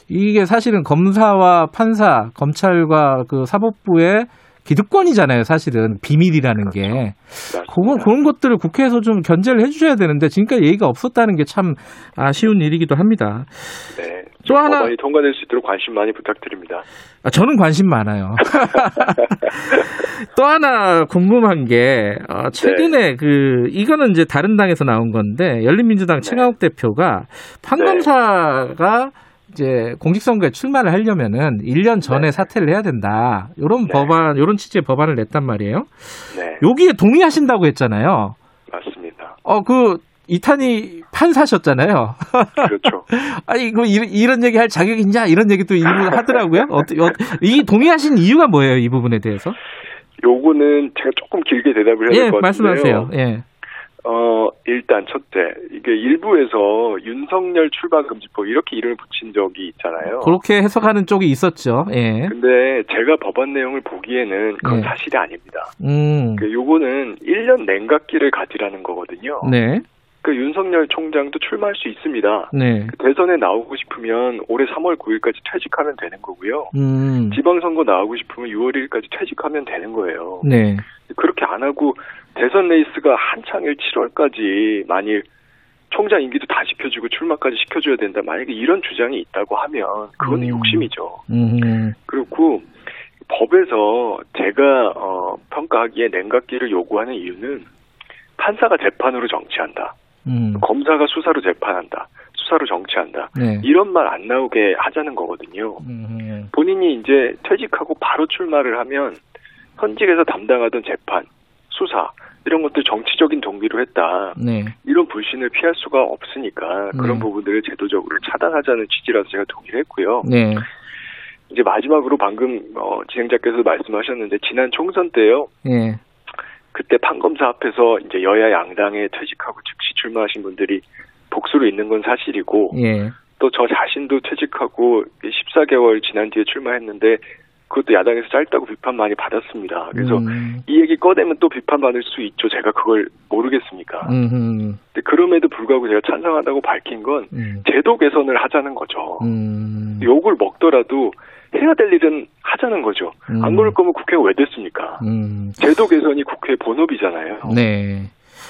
S2: 이게 사실은 검사와 판사, 검찰과 그 사법부의 기득권이잖아요, 사실은 비밀이라는 그렇죠. 게. 그런 그런 것들을 국회에서 좀 견제를 해주셔야 되는데 지금까지 얘기가 없었다는 게 참 아쉬운 일이기도 합니다.
S7: 네. 또 하나 법안이 통과될 수 있도록 관심 많이 부탁드립니다.
S2: 아, 저는 관심 많아요. 또 하나 궁금한 게 어, 최근에 네. 그 이거는 이제 다른 당에서 나온 건데 열린민주당 네. 최강욱 대표가 판검사가 네. 이제 공직선거에 출마를 하려면은 1년 전에 네. 사퇴를 해야 된다. 요런 네. 법안, 요런 취지의 법안을 냈단 말이에요. 네. 여기에 동의하신다고 했잖아요.
S7: 맞습니다.
S2: 어, 그, 이탄이 판사셨잖아요.
S7: 그렇죠.
S2: 아니, 그, 이런 얘기 할 자격이 있냐? 이런 얘기도 일부 하더라고요. 어, 어, 이 동의하신 이유가 뭐예요? 이 부분에 대해서?
S7: 요거는 제가 조금 길게 대답을 해야 될것 예, 같은데요.
S2: 말씀하세요. 예.
S7: 어, 일단 첫째, 이게 일부에서 윤석열 출마 금지법 이렇게 이름을 붙인 적이 있잖아요.
S2: 그렇게 해석하는 쪽이 있었죠. 예.
S7: 근데 제가 법안 내용을 보기에는 그건 예. 사실이 아닙니다. 음. 그 요거는 1년 냉각기를 가지라는 거거든요. 네. 그 윤석열 총장도 출마할 수 있습니다. 네. 그 대선에 나오고 싶으면 올해 3월 9일까지 퇴직하면 되는 거고요. 음. 지방선거 나오고 싶으면 6월 1일까지 퇴직하면 되는 거예요. 네. 그렇게 안 하고 대선 레이스가 한창일 7월까지 만일 총장 임기도 다 시켜주고 출마까지 시켜줘야 된다. 만약에 이런 주장이 있다고 하면 그거는 음. 욕심이죠. 음. 그렇고 법에서 제가 어, 평가하기에 냉각기를 요구하는 이유는 판사가 재판으로 정치한다. 음. 검사가 수사로 재판한다. 수사로 정치한다. 네. 이런 말 안 나오게 하자는 거거든요. 음. 본인이 이제 퇴직하고 바로 출마를 하면 현직에서 담당하던 재판, 수사 이런 것들 정치적인 동기로 했다. 네. 이런 불신을 피할 수가 없으니까 그런 네. 부분들을 제도적으로 차단하자는 취지라서 제가 동의를 했고요. 네. 이제 마지막으로 방금 어, 진행자께서 말씀하셨는데 지난 총선 때요. 네. 그때 판검사 앞에서 이제 여야 양당에 퇴직하고 즉시 출마하신 분들이 복수로 있는 건 사실이고 예. 또저 자신도 퇴직하고 14개월 지난 뒤에 출마했는데 그것도 야당에서 짧다고 비판 많이 받았습니다. 그래서 음. 이 얘기 꺼내면 또 비판받을 수 있죠. 제가 그걸 모르겠습니까? 음. 근데 그럼에도 불구하고 제가 찬성한다고 밝힌 건 음. 제도 개선을 하자는 거죠. 음. 욕을 먹더라도 해야 될 일은 하자는 거죠. 음. 안 그럴 거면 국회가 왜 됐습니까? 음. 제도 개선이 국회의 본업이잖아요. 네.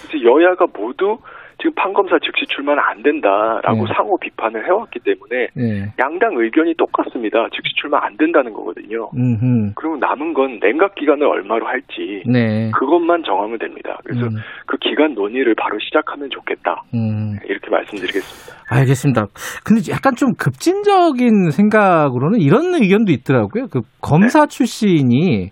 S7: 그래서 여야가 모두 지금 판검사 즉시 출마는 안 된다라고 네. 상호 비판을 해왔기 때문에 네. 양당 의견이 똑같습니다. 즉시 출마 안 된다는 거거든요. 음흠. 그러면 남은 건 냉각 기간을 얼마로 할지 네. 그것만 정하면 됩니다. 그래서 음. 그 기간 논의를 바로 시작하면 좋겠다. 음. 이렇게 말씀드리겠습니다.
S2: 알겠습니다. 근데 약간 좀 급진적인 생각으로는 이런 의견도 있더라고요. 그 검사 네. 출신이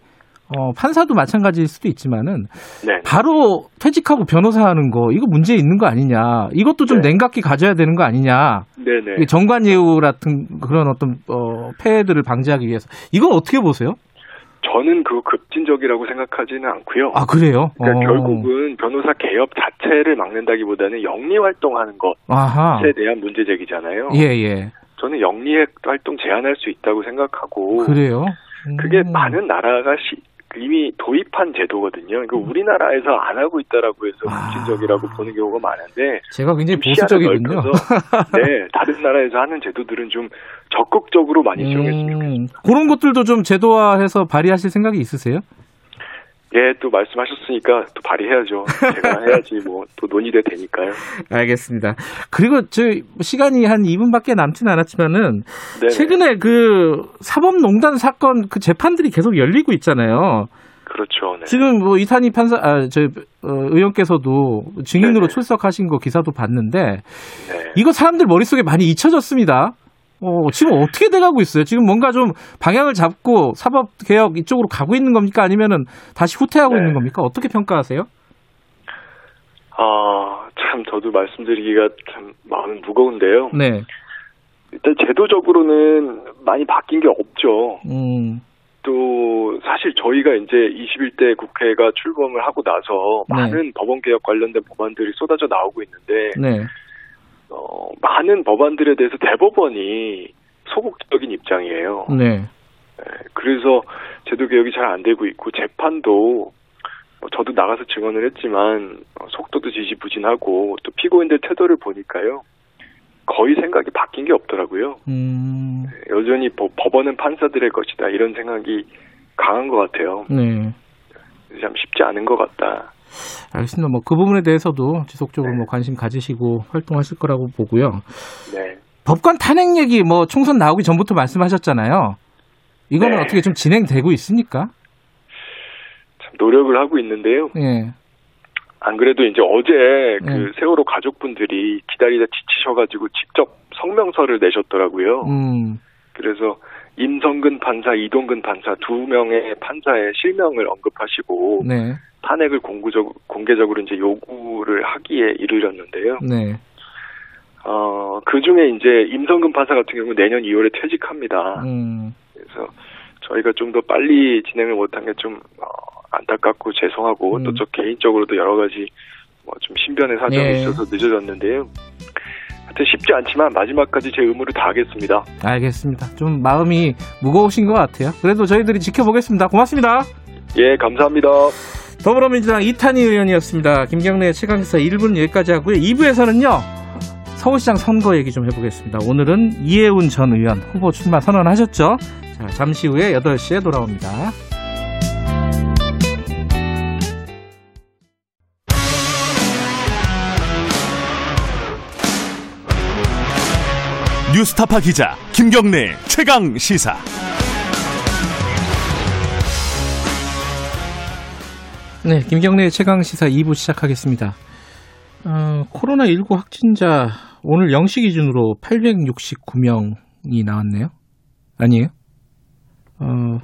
S2: 어, 판사도 마찬가지일 수도 있지만은 네. 바로 퇴직하고 변호사 하는 거 이거 문제 있는 거 아니냐 이것도 좀 네. 냉각기 가져야 되는 거 아니냐 네네. 정관 예우 같은 그런 어떤 어, 폐해들을 방지하기 위해서 이건 어떻게 보세요?
S7: 저는 그 급진적이라고 생각하지는 않고요.
S2: 아 그래요?
S7: 그러니까 어. 결국은 변호사 개업 자체를 막는다기보다는 영리 활동하는 것에 아하. 대한 문제 제기잖아요.
S2: 예 예.
S7: 저는 영리 활동 제한할 수 있다고 생각하고
S2: 그래요?
S7: 음. 그게 많은 나라가 시, 이미 도입한 제도거든요. 그러니까 음. 우리나라에서 안 하고 있다라고 해서 급진적이라고 아. 보는 경우가 많은데
S2: 제가 굉장히 보수적이군요.
S7: 네, 다른 나라에서 하는 제도들은 좀 적극적으로 많이 음. 좋겠습니다.
S2: 그런 것들도 좀 제도화해서 발의하실 생각이 있으세요?
S7: 예, 또 말씀하셨으니까 또 발의해야죠. 제가 해야지 뭐 또 논의돼 되니까요.
S2: 알겠습니다. 그리고 저 시간이 한 2분밖에 남지는 않았지만은 네네. 최근에 그 사법농단 사건 그 재판들이 계속 열리고 있잖아요.
S7: 그렇죠. 네.
S2: 지금 뭐 이탄희 판사, 아, 저, 어, 의원께서도 증인으로 네네. 출석하신 거 기사도 봤는데, 네. 이거 사람들 머릿속에 많이 잊혀졌습니다. 어, 지금 어떻게 돼가고 있어요? 지금 뭔가 좀 방향을 잡고 사법 개혁 이쪽으로 가고 있는 겁니까? 아니면은 다시 후퇴하고 네. 있는 겁니까? 어떻게 평가하세요?
S7: 아, 참, 저도 말씀드리기가 참 마음이 무거운데요. 네. 일단 제도적으로는 많이 바뀐 게 없죠. 음. 또 사실 저희가 이제 21대 국회가 출범을 하고 나서 네. 많은 법원 개혁 관련된 법안들이 쏟아져 나오고 있는데 네. 어, 많은 법안들에 대해서 대법원이 소극적인 입장이에요. 네. 네 그래서 제도 개혁이 잘 안 되고 있고 재판도 어, 저도 나가서 증언을 했지만 어, 속도도 지지부진하고 또 피고인들 태도를 보니까요. 거의 생각이 바뀐 게 없더라고요. 음. 네, 여전히 법원은 판사들의 것이다 이런 생각이 강한 것 같아요. 네. 참 쉽지 않은 것 같다.
S2: 알겠습니다. 뭐 그 부분에 대해서도 지속적으로 네. 뭐 관심 가지시고 활동하실 거라고 보고요. 네. 법관 탄핵 얘기 뭐 총선 나오기 전부터 말씀하셨잖아요. 이거는 네. 어떻게 좀 진행되고 있습니까?
S7: 참 노력을 하고 있는데요. 네. 안 그래도 이제 어제 그 네. 세월호 가족분들이 기다리다 지치셔가지고 직접 성명서를 내셨더라고요. 음. 그래서 임성근 판사, 이동근 판사 두 명의 판사의 실명을 언급하시고 네. 탄핵을 공구적, 공개적으로 이제 요구를 하기에 이르렀는데요. 네. 어, 그 중에 이제 임성근 판사 같은 경우 내년 2월에 퇴직합니다. 음. 그래서 저희가 좀 더 빨리 진행을 못한 게좀 어, 안타깝고 죄송하고 음. 또저 개인적으로도 여러 가지 뭐 좀 신변의 사정이 예. 있어서 늦어졌는데요. 하여튼 쉽지 않지만 마지막까지 제 의무를 다하겠습니다.
S2: 알겠습니다. 좀 마음이 무거우신 것 같아요. 그래도 저희들이 지켜보겠습니다. 고맙습니다.
S7: 예, 감사합니다.
S2: 더불어민주당 이탄희 의원이었습니다. 김경래 최강기사 1분 여기까지 하고요. 2부에서는요. 서울시장 선거 얘기 좀 해보겠습니다. 오늘은 이해운 전 의원 후보 출마 선언하셨죠? 자, 잠시 후에 8시에 돌아옵니다.
S1: 뉴스타파 기자 김경래 최강 시사.
S2: 네, 김경래 최강 시사 2부 시작하겠습니다. 어, 코로나19 확진자 오늘 0시 기준으로 869명이 나왔네요. 아니에요? 어,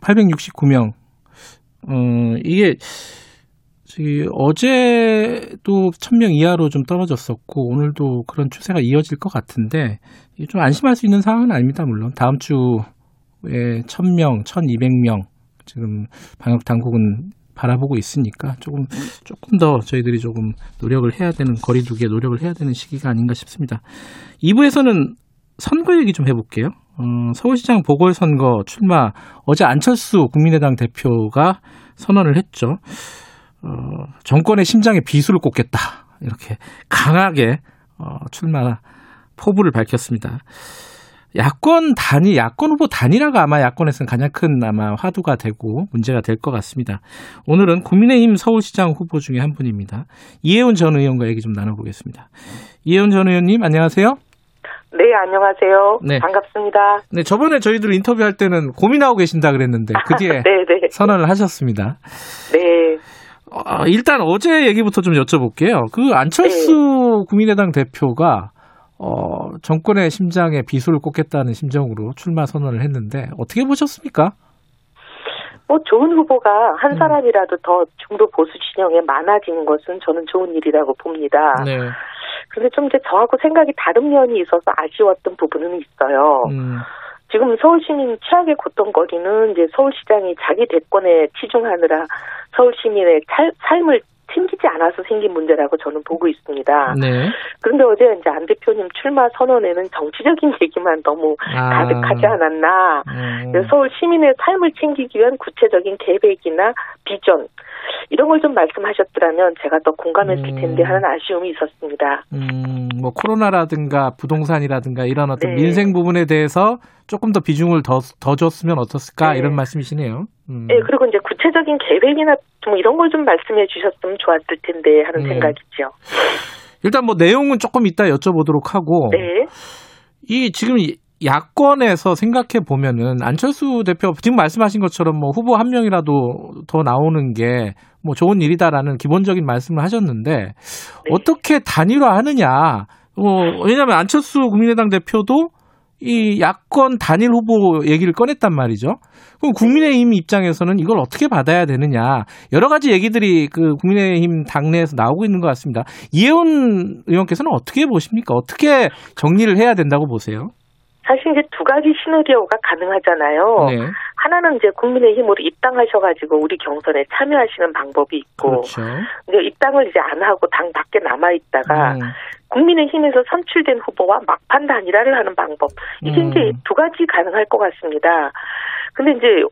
S2: 869명. 어, 이게 저기 어제도 1000명 이하로 좀 떨어졌었고 오늘도 그런 추세가 이어질 것 같은데 좀 안심할 수 있는 상황은 아닙니다. 물론 다음 주에 1000명, 1200명 지금 방역 당국은 바라보고 있으니까 조금 조금 더 저희들이 조금 노력을 해야 되는 거리두기에 노력을 해야 되는 시기가 아닌가 싶습니다. 2부에서는 선거 얘기 좀 해볼게요. 어, 서울시장 보궐선거 출마 어제 안철수 국민의당 대표가 선언을 했죠. 어, 정권의 심장에 비수를 꽂겠다. 이렇게 강하게 어, 출마 포부를 밝혔습니다. 야권 단위, 야권 후보 단일화가 아마 야권에서는 가장 큰 아마 화두가 되고 문제가 될 것 같습니다. 오늘은 국민의힘 서울시장 후보 중에 한 분입니다. 이혜훈 전 의원과 얘기 좀 나눠보겠습니다. 이혜훈 전 의원님, 안녕하세요.
S8: 네, 안녕하세요. 네. 반갑습니다.
S2: 네, 저번에 저희들 인터뷰할 때는 고민하고 계신다 그랬는데 그 뒤에 네, 네. 선언을 하셨습니다. 네. 어, 일단 어제 얘기부터 좀 여쭤볼게요. 그 안철수 네. 국민의당 대표가 어, 정권의 심장에 비수를 꽂겠다는 심정으로 출마 선언을 했는데 어떻게 보셨습니까?
S8: 뭐 좋은 후보가 한 음. 사람이라도 더 중도 보수 진영에 많아지는 것은 저는 좋은 일이라고 봅니다. 네. 그런데 좀 이제 저하고 생각이 다른 면이 있어서 아쉬웠던 부분은 있어요. 음. 지금 서울 시민 최악의 고통거리는 이제 서울시장이 자기 대권에 치중하느라 서울 시민의 삶을 챙기지 않아서 생긴 문제라고 저는 보고 있습니다. 네. 그런데 어제 이제 안 대표님 출마 선언에는 정치적인 얘기만 너무 아. 가득하지 않았나. 음. 서울 시민의 삶을 챙기기 위한 구체적인 계획이나 비전 이런 걸 좀 말씀하셨더라면 제가 더 공감했을 음. 텐데 하는 아쉬움이 있었습니다.
S2: 음, 뭐 코로나라든가 부동산이라든가 이런 어떤 네. 민생 부분에 대해서 조금 더 비중을 더, 더 줬으면 어떻을까 네. 이런 말씀이시네요.
S8: 음. 네, 그리고 이제 구체적인 계획이나 좀 이런 걸 좀 말씀해 주셨으면 좋았을 텐데 하는 음. 생각이죠.
S2: 일단 뭐 내용은 조금 이따 여쭤보도록 하고. 네. 이 지금 야권에서 생각해 보면은 안철수 대표 지금 말씀하신 것처럼 뭐 후보 한 명이라도 더 나오는 게 뭐 좋은 일이다라는 기본적인 말씀을 하셨는데 네. 어떻게 단일화하느냐? 어, 왜냐하면 안철수 국민의당 대표도 이 야권 단일 후보 얘기를 꺼냈단 말이죠. 그럼 국민의힘 입장에서는 이걸 어떻게 받아야 되느냐 여러 가지 얘기들이 그 국민의힘 당내에서 나오고 있는 것 같습니다. 이혜원 의원께서는 어떻게 보십니까? 어떻게 정리를 해야 된다고 보세요?
S8: 사실 이제 두 가지 시나리오가 가능하잖아요. 네. 하나는 이제 국민의힘으로 입당하셔가지고 우리 경선에 참여하시는 방법이 있고, 그렇죠. 이제 입당을 이제 안 하고 당 밖에 남아 있다가 음. 국민의힘에서 선출된 후보와 막판 단일화를 하는 방법 이게 음. 이제 두 가지 가능할 것 같습니다. 근데 이제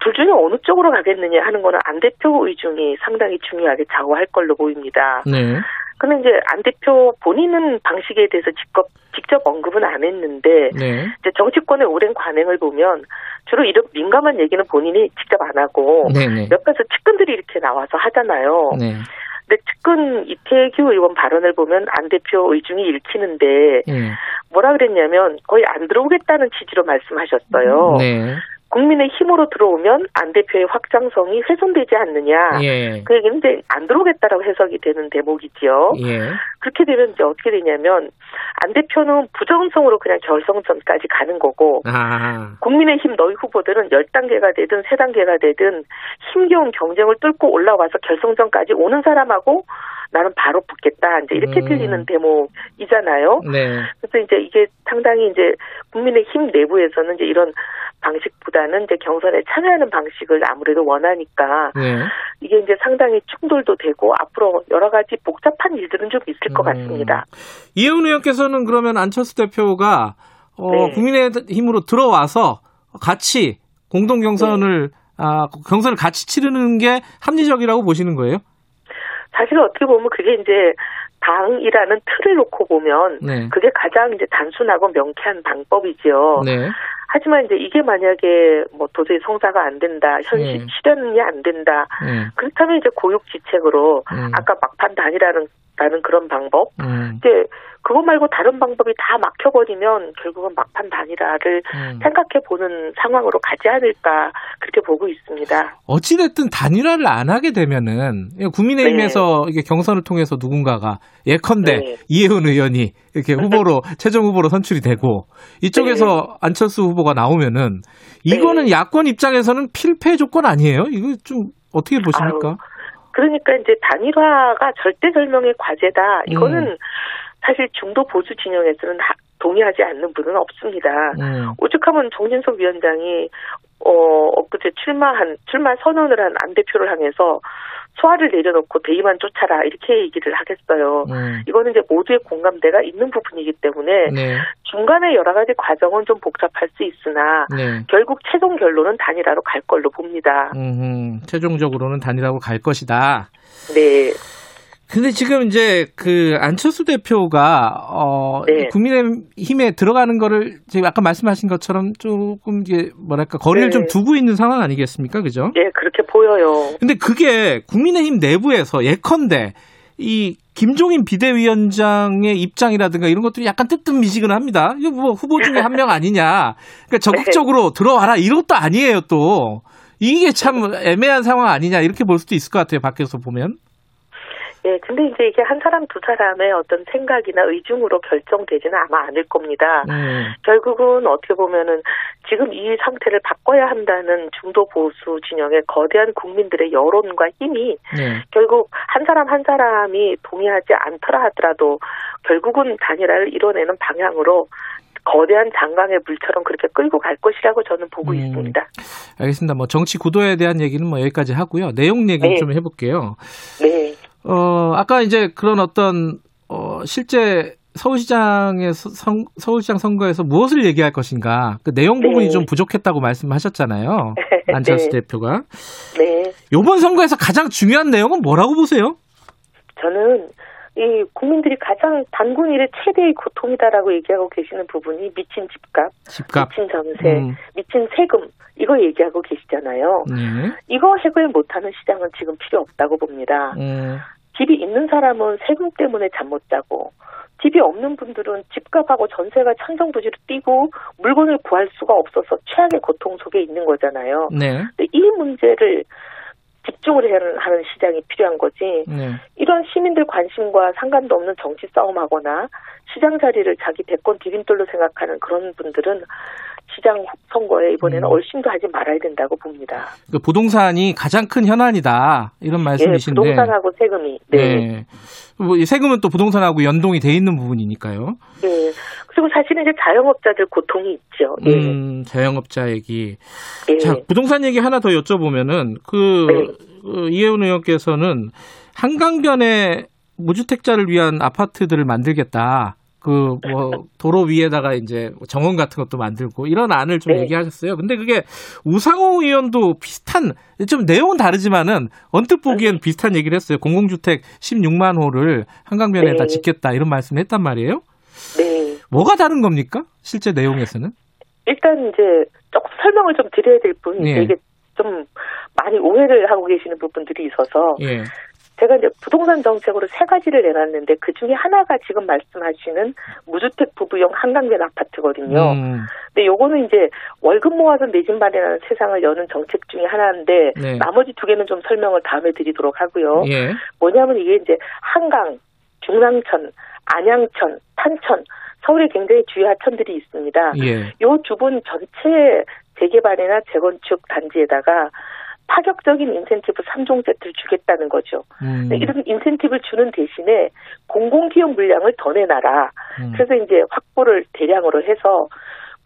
S8: 둘 중에 어느 쪽으로 가겠느냐 하는 거는 안 대표 의중이 상당히 중요하게 좌우할 걸로 보입니다. 네. 근데 이제 안 대표 본인은 방식에 대해서 직접 직접 언급은 안 했는데 네. 이제 정치권의 오랜 관행을 보면 주로 이런 민감한 얘기는 본인이 직접 안 하고 네네. 네. 옆에서 측근들이 이렇게 나와서 하잖아요. 네. 근데 측근 이태규 의원 발언을 보면 안 대표 의중이 읽히는데 네. 뭐라 그랬냐면 거의 안 들어오겠다는 취지로 말씀하셨어요. 네. 국민의 힘으로 들어오면 안 대표의 확장성이 훼손되지 않느냐. 예. 그 얘기는 이제 안 들어오겠다라고 해석이 되는 대목이지요. 예. 그렇게 되면 이제 어떻게 되냐면 안 대표는 부정성으로 그냥 결성전까지 가는 거고 아. 국민의힘 너희 후보들은 10단계가 되든 3단계가 되든 힘겨운 경쟁을 뚫고 올라와서 결성전까지 오는 사람하고 나는 바로 붙겠다. 이제 이렇게 음. 들리는 대목이잖아요. 네. 그래서 이제 이게 상당히 이제 국민의힘 내부에서는 이제 이런 방식보다는 이제 경선에 참여하는 방식을 아무래도 원하니까 네. 이게 이제 상당히 충돌도 되고 앞으로 여러 가지 복잡한 일들은 좀 있을 것 음. 같습니다.
S2: 이혜훈 의원께서는 그러면 안철수 대표가 어, 네. 국민의힘으로 들어와서 같이 공동 경선을 네. 아, 경선을 같이 치르는 게 합리적이라고 보시는 거예요?
S8: 사실 어떻게 보면 그게 이제 당이라는 틀을 놓고 보면 네. 그게 가장 이제 단순하고 명쾌한 방법이죠. 네. 하지만 이제 이게 만약에 뭐 도저히 성사가 안 된다, 현실 네. 실현이 안 된다. 네. 그렇다면 이제 고육지책으로 음. 아까 막판 단이라는 라는 그런 방법. 음. 이제 그거 말고 다른 방법이 다 막혀버리면 결국은 막판 단일화를 음. 생각해 보는 상황으로 가지 않을까 그렇게 보고 있습니다.
S2: 어찌됐든 단일화를 안 하게 되면은 국민의힘에서 네. 이게 경선을 통해서 누군가가 예컨대 네. 이혜훈 의원이 이렇게 후보로 최종 후보로 선출이 되고 이쪽에서 네. 안철수 후보가 나오면은 이거는 네. 야권 입장에서는 필패 조건 아니에요? 이거 좀 어떻게 보십니까? 아유.
S8: 그러니까 이제 단일화가 절대 절명의 과제다. 이거는 음. 사실 중도 보수 진영에서는 동의하지 않는 분은 없습니다. 음. 오죽하면 정진석 위원장이 어 엊그제 출마한 출마 선언을 한 안 대표를 향해서 소화를 내려놓고 대의만 쫓아라 이렇게 얘기를 하겠어요. 음. 이거는 이제 모두의 공감대가 있는 부분이기 때문에 네. 중간에 여러 가지 과정은 좀 복잡할 수 있으나 네. 결국 최종 결론은 단일화로 갈 걸로 봅니다.
S2: 음, 최종적으로는 단일화로 갈 것이다.
S8: 네.
S2: 근데 지금 이제 그 안철수 대표가 어 네. 국민의힘에 들어가는 거를 지금 아까 말씀하신 것처럼 조금 이게 뭐랄까 거리를 네. 좀 두고 있는 상황 아니겠습니까, 그죠?
S8: 네, 그렇게 보여요.
S2: 근데 그게 국민의힘 내부에서 예컨대 이 김종인 비대위원장의 입장이라든가 이런 것들이 약간 뜨뜻미지근합니다. 이거 뭐 후보 중에 한 명 아니냐. 그러니까 적극적으로 네. 들어와라 이런 것도 아니에요 또. 이게 참 애매한 상황 아니냐 이렇게 볼 수도 있을 것 같아요 밖에서 보면.
S8: 예, 근데 이제 이게 한 사람 두 사람의 어떤 생각이나 의중으로 결정되지는 아마 않을 겁니다. 음. 결국은 어떻게 보면은 지금 이 상태를 바꿔야 한다는 중도 보수 진영의 거대한 국민들의 여론과 힘이 네. 결국 한 사람 한 사람이 동의하지 않더라 하더라도 결국은 단일화를 이뤄내는 방향으로 거대한 장강의 물처럼 그렇게 끌고 갈 것이라고 저는 보고 음, 있습니다.
S2: 알겠습니다. 뭐 정치 구도에 대한 얘기는 뭐 여기까지 하고요. 내용 얘기 네. 좀 해볼게요. 네. 어, 아까 이제 그런 어떤, 어, 실제 서울시장의 선, 서울시장 선거에서 무엇을 얘기할 것인가 그 내용 부분이 네. 좀 부족했다고 말씀하셨잖아요. 안철수 네. 대표가. 네. 이번 선거에서 가장 중요한 내용은 뭐라고 보세요?
S8: 저는 이 국민들이 가장 단군 일의 최대의 고통이다라고 얘기하고 계시는 부분이 미친 집값, 집값. 미친 전세, 음. 미친 세금 이거 얘기하고 계시잖아요. 네. 이거 해결 못하는 시장은 지금 필요 없다고 봅니다. 음. 집이 있는 사람은 세금 때문에 잠 못 자고 집이 없는 분들은 집값하고 전세가 천정부지로 뛰고 물건을 구할 수가 없어서 최악의 고통 속에 있는 거잖아요. 네. 근데 이 문제를 집중을 하는 시장이 필요한 거지. 네. 이런 시민들 관심과 상관도 없는 정치 싸움하거나 시장 자리를 자기 대권 디딤돌로 생각하는 그런 분들은 시장 선거에 이번에는 음. 얼씬도 하지 말아야 된다고 봅니다.
S2: 그 부동산이 가장 큰 현안이다 이런 말씀이신데.
S8: 예, 부동산하고 세금이. 네. 네.
S2: 뭐 세금은 또 부동산하고 연동이 돼 있는 부분이니까요.
S8: 네. 그리고 사실은 이제 자영업자들 고통이 있죠.
S2: 예. 음, 자영업자 얘기. 예. 자, 부동산 얘기 하나 더 여쭤보면은 그, 네. 그 이혜훈 의원께서는 한강변에 무주택자를 위한 아파트들을 만들겠다. 그 뭐 도로 위에다가 이제 정원 같은 것도 만들고 이런 안을 좀 네. 얘기하셨어요. 근데 그게 우상호 의원도 비슷한 좀 내용은 다르지만은 언뜻 보기엔 네. 비슷한 얘기를 했어요. 공공주택 16만 호를 한강변에다 네. 짓겠다 이런 말씀을 했단 말이에요. 네. 뭐가 다른 겁니까? 실제 내용에서는?
S8: 일단 이제 조금 설명을 좀 드려야 될 부분이 예. 이게 좀 많이 오해를 하고 계시는 부분들이 있어서 예. 제가 이제 부동산 정책으로 세 가지를 내놨는데 그 중에 하나가 지금 말씀하시는 무주택 부부용 한강변 아파트거든요. 음. 근데 요거는 이제 월급 모아서 내 집 마련하는 세상을 여는 정책 중에 하나인데 네. 나머지 두 개는 좀 설명을 다음에 드리도록 하고요. 예. 뭐냐면 이게 이제 한강, 중랑천, 안양천, 탄천, 서울에 굉장히 주요 하천들이 있습니다. 예. 요두 분 전체 재개발이나 재건축 단지에다가 파격적인 인센티브 3종 세트를 주겠다는 거죠. 음. 이런 인센티브를 주는 대신에 공공기업 물량을 더 내놔라. 음. 그래서 이제 확보를 대량으로 해서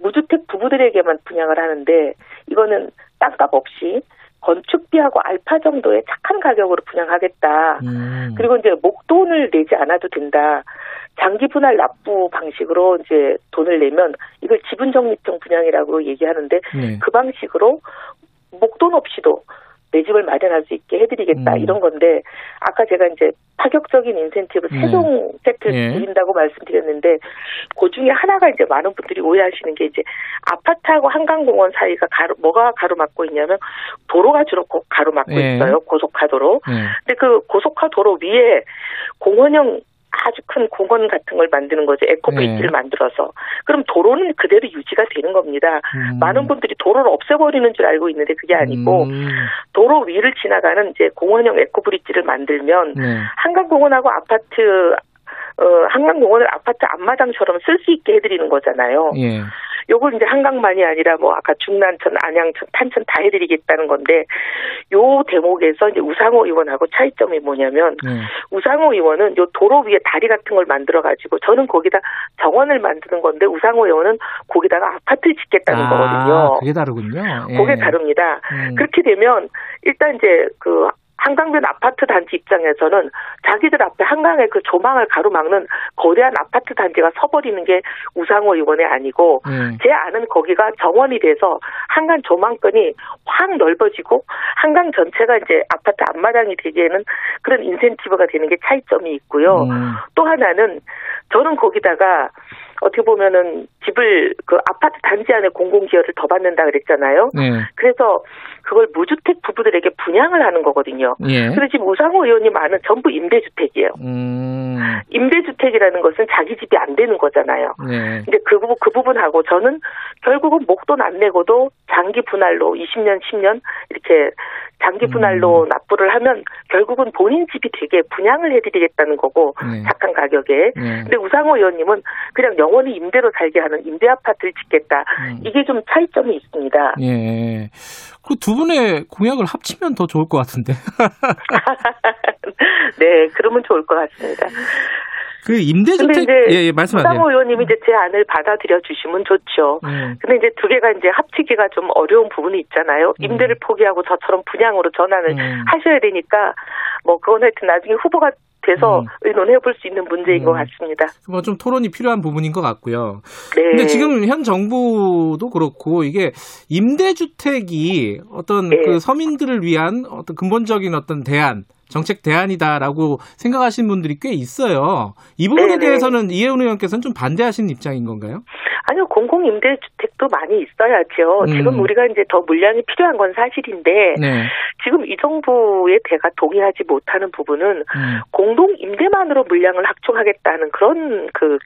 S8: 무주택 부부들에게만 분양을 하는데 이거는 땅값 없이 건축비하고 알파 정도의 착한 가격으로 분양하겠다. 음. 그리고 이제 목돈을 내지 않아도 된다. 장기 분할 납부 방식으로 이제 돈을 내면 이걸 지분 적립형 분양이라고 얘기하는데 네. 그 방식으로 목돈 없이도 내 집을 마련할 수 있게 해드리겠다 음. 이런 건데 아까 제가 이제 파격적인 인센티브 네. 세종 세트를 네. 드린다고 말씀드렸는데 그 중에 하나가 이제 많은 분들이 오해하시는 게 이제 아파트하고 한강공원 사이가 가로 뭐가 가로막고 있냐면 도로가 주로 가로막고 네. 있어요 고속화도로. 네. 근데 그 고속화도로 위에 공원형 아주 큰 공원 같은 걸 만드는 거죠. 에코브리지를 네. 만들어서. 그럼 도로는 그대로 유지가 되는 겁니다. 음. 많은 분들이 도로를 없애버리는 줄 알고 있는데 그게 아니고 음. 도로 위를 지나가는 이제 공원형 에코브리지를 만들면 네. 한강공원하고 아파트 어, 한강공원을 아파트 앞마당처럼 쓸 수 있게 해드리는 거잖아요. 예. 요걸 이제 한강만이 아니라 뭐 아까 중난천, 안양천, 탄천 다 해드리겠다는 건데 요 대목에서 이제 우상호 의원하고 차이점이 뭐냐면 네. 우상호 의원은 요 도로 위에 다리 같은 걸 만들어 가지고 저는 거기다 정원을 만드는 건데 우상호 의원은 거기다가 아파트를 짓겠다는 아, 거거든요.
S2: 그게 다르군요.
S8: 예. 그게 다릅니다. 음. 그렇게 되면 일단 이제 그 한강변 아파트 단지 입장에서는 자기들 앞에 한강의 그 조망을 가로막는 거대한 아파트 단지가 서버리는 게 우상호 의원이 아니고 음. 제 아는 거기가 정원이 돼서 한강 조망권이 확 넓어지고 한강 전체가 이제 아파트 앞마당이 되기에는 그런 인센티브가 되는 게 차이점이 있고요. 음. 또 하나는 저는 거기다가 어떻게 보면은 집을 그 아파트 단지 안에 공공기여를 더 받는다 그랬잖아요. 네. 그래서 그걸 무주택 부부들에게 분양을 하는 거거든요. 예. 그런데 지금 우상호 의원님 아는 전부 임대주택이에요. 음. 임대주택이라는 것은 자기 집이 안 되는 거잖아요. 네. 근데 그 부분 그 부분하고 저는 결국은 목돈 안 내고도 장기 분할로 20년, 10년 이렇게 장기 분할로 음. 납부를 하면 결국은 본인 집이 되게 분양을 해드리겠다는 거고 네. 착한 가격에. 네. 근데 우상호 의원님은 그냥 영원히 임대로 살게 하는 임대 아파트를 짓겠다. 음. 이게 좀 차이점이 있습니다.
S2: 예. 그 두 분의 공약을 합치면 더 좋을 것 같은데.
S8: 네, 그러면 좋을 것 같습니다.
S2: 그 임대주택 예, 예 말씀하세요.
S8: 상 의원님이 이제 제 안을 받아들여 주시면 좋죠. 음. 근데 이제 두 개가 이제 합치기가 좀 어려운 부분이 있잖아요. 음. 임대를 포기하고 저처럼 분양으로 전환을 음. 하셔야 되니까 뭐 그건 하여튼 나중에 후보가 돼서 음. 의논해 볼 수 있는 문제인 음. 것 같습니다.
S2: 뭐 좀 토론이 필요한 부분인 것 같고요. 네. 근데 지금 현 정부도 그렇고 이게 임대주택이 어떤 네. 그 서민들을 위한 어떤 근본적인 어떤 대안 정책 대안이다라고 생각하시는 분들이 꽤 있어요. 이 부분에 네네. 대해서는 이해운 의원께서는 좀 반대하시는 입장인 건가요?
S8: 아니요, 공공임대주택도 많이 있어야죠. 음. 지금 우리가 이제 더 물량이 필요한 건 사실인데, 네. 지금 이 정부의 대가 동의하지 못하는 부분은 음. 공동임대만으로 물량을 확충하겠다는 그런 그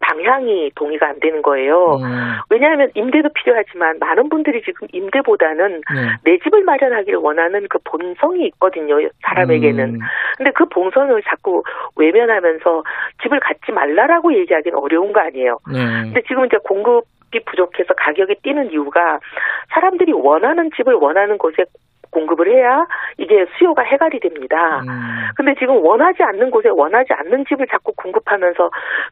S8: 방향이 동의가 안 되는 거예요. 음. 왜냐하면 임대도 필요하지만 많은 분들이 지금 임대보다는 네. 내 집을 마련하기를 원하는 그 본성이 있거든요. 사람에게 는. 음. 근데 그 본성을 자꾸 외면하면서 집을 갖지 말라라고 얘기하기는 어려운 거 아니에요. 네. 근데 지금 이제 공급이 부족해서 가격이 뛰는 이유가 사람들이 원하는 집을 원하는 곳에 공급을 해야 이게 수요가 해갈이 됩니다. 음. 근데 지금 원하지 않는 곳에 원하지 않는 집을 자꾸 공급하면서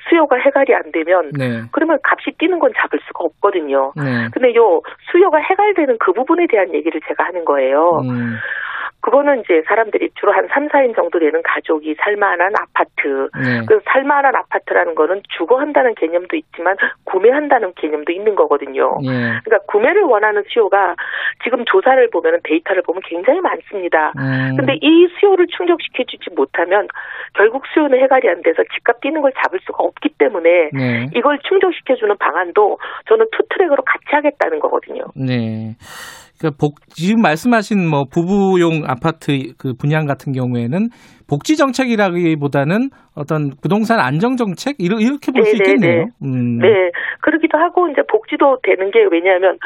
S8: 수요가 해갈이 안 되면 네. 그러면 값이 뛰는 건 잡을 수가 없거든요. 네. 근데 요 수요가 해갈되는 그 부분에 대한 얘기를 제가 하는 거예요. 음. 그거는 이제 사람들이 주로 한 3, 4인 정도 되는 가족이 살만한 아파트. 네. 그 살만한 아파트라는 거는 주거한다는 개념도 있지만 구매한다는 개념도 있는 거거든요. 네. 그러니까 구매를 원하는 수요가 지금 조사를 보면 데이터를 보면 굉장히 많습니다. 음. 근데 이 수요를 충족시켜 주지 못하면 결국 수요는 해갈이 안 돼서 집값 뛰는 걸 잡을 수가 없기 때문에 네. 이걸 충족시켜 주는 방안도 저는 투 트랙으로 같이 하겠다는 거거든요.
S2: 네. 그 복, 지금 말씀하신 뭐 부부용 아파트 그 분양 같은 경우에는 복지 정책이라기보다는 어떤 부동산 안정 정책 이렇게 볼 수 있겠네요.
S8: 음. 네, 그러기도 하고 이제 복지도 되는 게 왜냐하면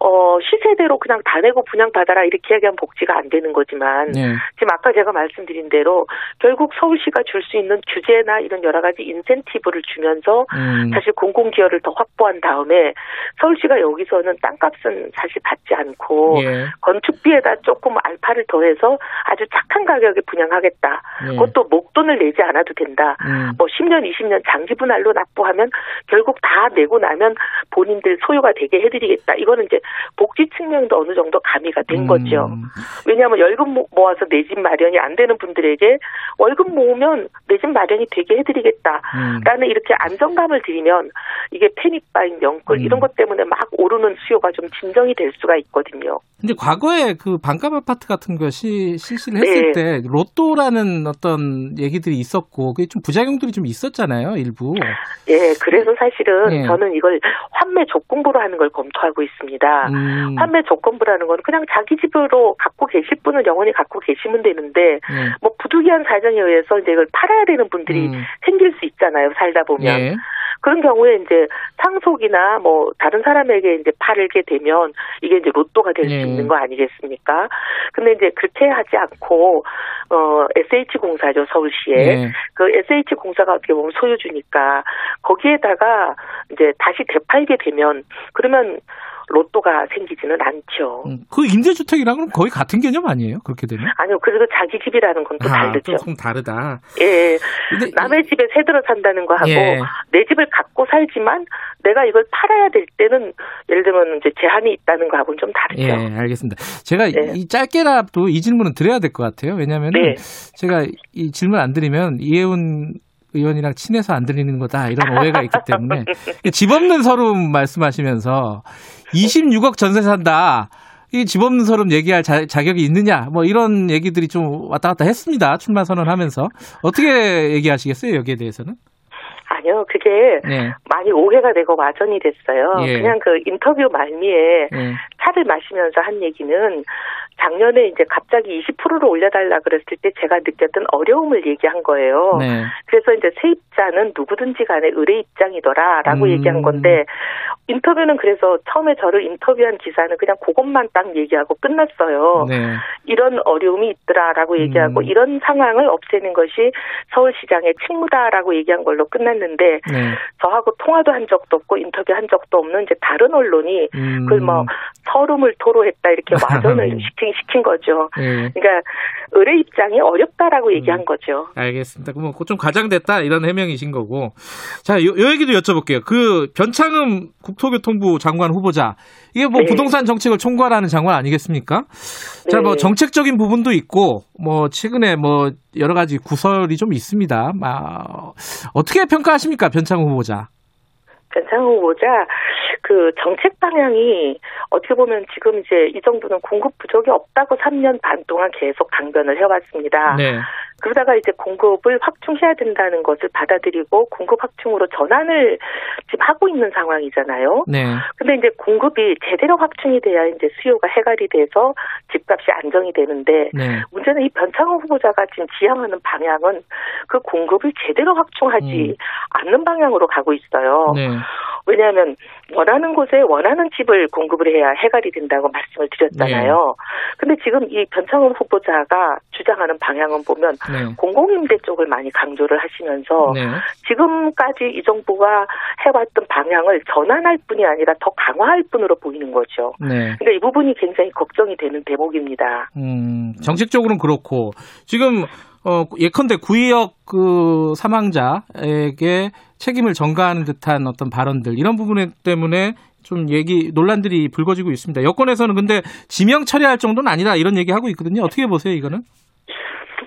S8: 어 시세대로 그냥 다 내고 분양 받아라 이렇게 얘기하면 복지가 안 되는 거지만 네. 지금 아까 제가 말씀드린 대로 결국 서울시가 줄 수 있는 규제나 이런 여러 가지 인센티브를 주면서 음. 사실 공공기여를 더 확보한 다음에 서울시가 여기서는 땅값은 사실 받지 않고 예. 건축비에다 조금 알파를 더해서 아주 착한 가격에 분양하겠다. 예. 그것도 목돈을 내지 않아도 된다. 음. 뭐 10년, 20년 장기 분할로 납부하면 결국 다 내고 나면 본인들 소유가 되게 해드리겠다. 이거는 이제 복지 측면도 어느 정도 가미가 된 음. 거죠. 왜냐하면 월급 모아서 내 집 마련이 안 되는 분들에게 월급 모으면 내 집 마련이 되게 해드리겠다라는 음. 이렇게 안정감을 드리면 이게 패닉바잉, 명끌 이런 음. 것 때문에 막 오르는 수요가 좀 진정이 될 수가 있거든요.
S2: 근데 과거에 그 반값 아파트 같은 것이 실시를 했을 네. 때 로또라는 어떤 얘기들이 있었고 그게 좀 부작용들이 좀 있었잖아요, 일부.
S8: 예, 그래서 사실은 네. 저는 이걸 환매 조건부로 하는 걸 검토하고 있습니다. 음. 환매 조건부라는 건 그냥 자기 집으로 갖고 계실 분은 영원히 갖고 계시면 되는데 네. 뭐 부득이한 사정에 의해서 이제 이걸 팔아야 되는 분들이 음. 생길 수 있잖아요, 살다 보면. 네. 그런 경우에 이제 상속이나 뭐 다른 사람에게 이제 팔게 되면 이게 이제 로또가 될수 네. 있는 거 아니겠습니까? 근데 이제 그렇게 하지 않고 어 SH 공사죠 서울시에 네. 그 SH 공사가 어떻게 보면 소유주니까 거기에다가 이제 다시 되팔게 되면 그러면 로또가 생기지는 않죠. 음,
S2: 그 임대주택이랑은 거의 같은 개념 아니에요? 그렇게 되면?
S8: 아니요. 그래도 자기 집이라는 건또 아, 다르죠.
S2: 조금 다르다.
S8: 예. 근데, 남의 집에 새들어 산다는 거 하고 예. 내 집을 갖고 살지만 내가 이걸 팔아야 될 때는 예를 들면 이제 제한이 있다는 거 하고는 좀 다르죠.
S2: 예, 알겠습니다. 제가 예. 이 짧게라도 이 질문은 드려야 될 것 같아요. 왜냐하면 네. 제가 이 질문 안 드리면 이해운 의원이랑 친해서 안 들리는 거다 이런 오해가 있기 때문에 집 없는 서름 말씀하시면서 26억 전세 산다. 이 집 없는 서름 얘기할 자, 격이 있느냐 뭐 이런 얘기들이 좀 왔다 갔다 했습니다 출마 선언하면서 어떻게 얘기하시겠어요 여기에 대해서는?
S8: 아니요, 그게 네. 많이 오해가 되고 와전이 됐어요. 예. 그냥 그 인터뷰 말미에 예. 차를 마시면서 한 얘기는 작년에 이제 갑자기 20%를 올려달라 그랬을 때 제가 느꼈던 어려움을 얘기한 거예요. 네. 그래서 이제 세입자는 누구든지 간에 의뢰 입장이더라라고 음. 얘기한 건데 인터뷰는 그래서 처음에 저를 인터뷰한 기사는 그냥 그것만 딱 얘기하고 끝났어요. 네. 이런 어려움이 있더라라고 얘기하고 음. 이런 상황을 없애는 것이 서울시장의 책무다라고 얘기한 걸로 끝났는데 네. 저하고 통화도 한 적도 없고 인터뷰 한 적도 없는 이제 다른 언론이 음. 그걸 뭐 서름을 토로했다 이렇게 와전을 시킨 시킨 거죠. 네. 그러니까 의뢰 입장이 어렵다라고 음. 얘기한 거죠.
S2: 알겠습니다. 그럼 좀 과장됐다 이런 해명이신 거고. 자, 요, 요 얘기도 여쭤볼게요. 그 변창흠 국토교통부 장관 후보자 이게 뭐 네. 부동산 정책을 총괄하는 장관 아니겠습니까? 네. 자, 뭐 정책적인 부분도 있고 뭐 최근에 뭐 여러 가지 구설이 좀 있습니다. 아, 어떻게 평가하십니까, 변창흠 후보자?
S8: 변창흠 후보자 그 정책 방향이 어떻게 보면 지금 이제 이 정부는 공급 부족이 없다고 3년 반 동안 계속 강변을 해왔습니다. 네. 그러다가 이제 공급을 확충해야 된다는 것을 받아들이고 공급 확충으로 전환을 지금 하고 있는 상황이잖아요. 네. 근데 이제 공급이 제대로 확충이 돼야 이제 수요가 해갈이 돼서 집값이 안정이 되는데 네. 문제는 이 변창호 후보자가 지금 지향하는 방향은 그 공급을 제대로 확충하지 음. 않는 방향으로 가고 있어요. 네. 왜냐하면 원하는 곳에 원하는 집을 공급을 해야 해갈이 된다고 말씀을 드렸잖아요. 네. 근데 지금 이 변창훈 후보자가 주장하는 방향은 보면 네. 공공임대 쪽을 많이 강조를 하시면서 네. 지금까지 이 정부가 해왔던 방향을 전환할 뿐이 아니라 더 강화할 뿐으로 보이는 거죠. 네. 그러니까 이 부분이 굉장히 걱정이 되는 대목입니다. 음,
S2: 정책적으로는 그렇고 지금 어, 예컨대 구의역 그 사망자에게 책임을 전가하는 듯한 어떤 발언들 이런 부분 때문에 좀 얘기 논란들이 불거지고 있습니다. 여권에서는 근데 지명 처리할 정도는 아니다 이런 얘기 하고 있거든요. 어떻게 보세요, 이거는?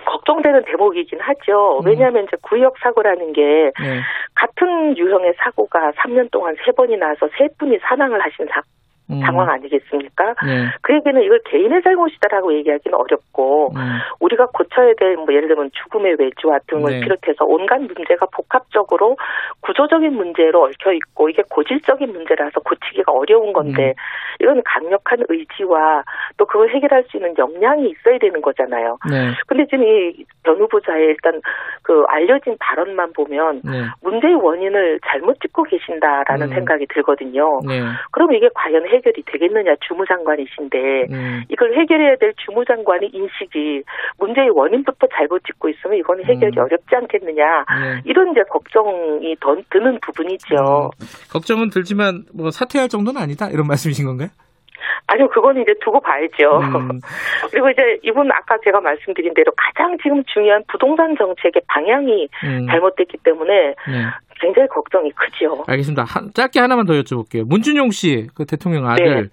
S8: 걱정되는 대목이긴 하죠. 음. 왜냐하면 이제 구역 사고라는 게 네. 같은 유형의 사고가 3년 동안 세 번이 나서 세 분이 사망을 하신 사, 음. 상황 아니겠습니까? 네. 그에게는 이걸 개인의 잘못이다라고 얘기하기는 어렵고 음. 우리가 고쳐야 될 뭐 예를 들면 죽음의 외주와 등을 네. 비롯해서 온갖 문제가 복합적으로 구조적인 문제로 얽혀 있고 이게 고질적인 문제라서 고치기가 어려운 건데 음. 이건 강력한 의지와 또 그걸 해결할 수 있는 역량이 있어야 되는 거잖아요. 네. 근데 지금 이 변 후보자의 일단 그 알려진 발언만 보면 네. 문제의 원인을 잘못 짚고 계신다라는 음. 생각이 들거든요. 네. 그럼 이게 과연 해 해결이 되겠느냐 주무장관이신데 음. 이걸 해결해야 될 주무장관의 인식이 문제의 원인부터 잘못 짚고 있으면 이거는 해결이 음. 어렵지 않겠느냐 네. 이런 이제 걱정이 더 드는 부분이죠. 음.
S2: 걱정은 들지만 뭐 사퇴할 정도는 아니다 이런 말씀이신 건가요?
S8: 아니요, 그건 이제 두고 봐야죠. 음. 그리고 이제 이분 아까 제가 말씀드린 대로 가장 지금 중요한 부동산 정책의 방향이 음. 잘못됐기 때문에 네. 굉장히 걱정이 크죠.
S2: 알겠습니다. 한, 짧게 하나만 더 여쭤볼게요. 문준용 씨, 그 대통령 아들.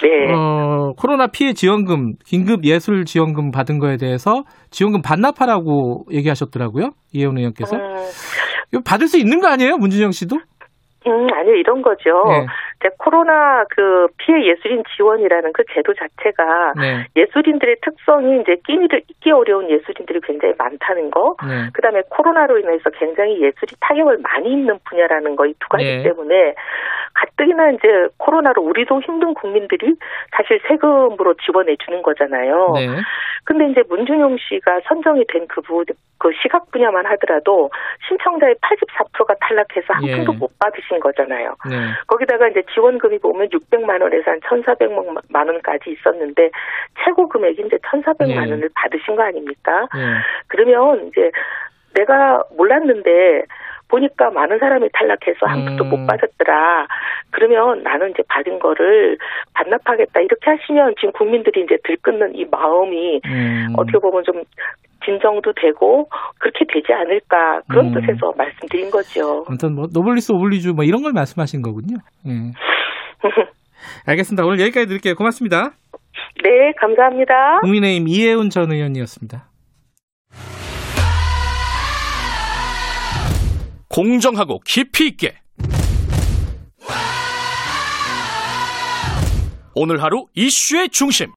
S2: 네. 네. 어, 코로나 피해 지원금, 긴급 예술 지원금 받은 거에 대해서 지원금 반납하라고 얘기하셨더라고요. 이혜원 의원께서. 음. 이거 받을 수 있는 거 아니에요? 문준영 씨도?
S8: 음, 아니요, 이런 거죠. 네. 코로나 그 피해 예술인 지원이라는 그 제도 자체가 네. 예술인들의 특성이 이제 끼니를 잊기 어려운 예술인들이 굉장히 많다는 거, 네. 그 다음에 코로나로 인해서 굉장히 예술이 타격을 많이 입는 분야라는 거 이 두 가지 네. 때문에 가뜩이나 이제 코로나로 우리도 힘든 국민들이 사실 세금으로 지원해 주는 거잖아요. 네. 근데 이제 문준용 씨가 선정이 된그 부분, 그 시각 분야만 하더라도 신청자의 84%가 탈락해서 한 예. 푼도 못 받으신 거잖아요. 네. 거기다가 이제 지원금이 보면 600만 원에서 한 1,400만 원까지 있었는데 최고 금액이 이제 1,400만 네. 원을 받으신 거 아닙니까? 네. 그러면 이제 내가 몰랐는데 보니까 많은 사람이 탈락해서 한 푼도 음. 못 받았더라. 그러면 나는 이제 받은 거를 반납하겠다. 이렇게 하시면 지금 국민들이 이제 들끓는 이 마음이 음. 어떻게 보면 좀 진정도 되고 그렇게 되지 않을까 그런 음. 뜻에서 말씀드린 거죠.
S2: 아무튼 뭐 노블리스 오블리주 뭐 이런 걸 말씀하신 거군요. 네. 알겠습니다. 오늘 여기까지 드릴게요. 고맙습니다.
S8: 네, 감사합니다.
S2: 국민의힘 이혜훈 전 의원이었습니다.
S6: 공정하고 깊이 있게 오늘 하루 이슈의 중심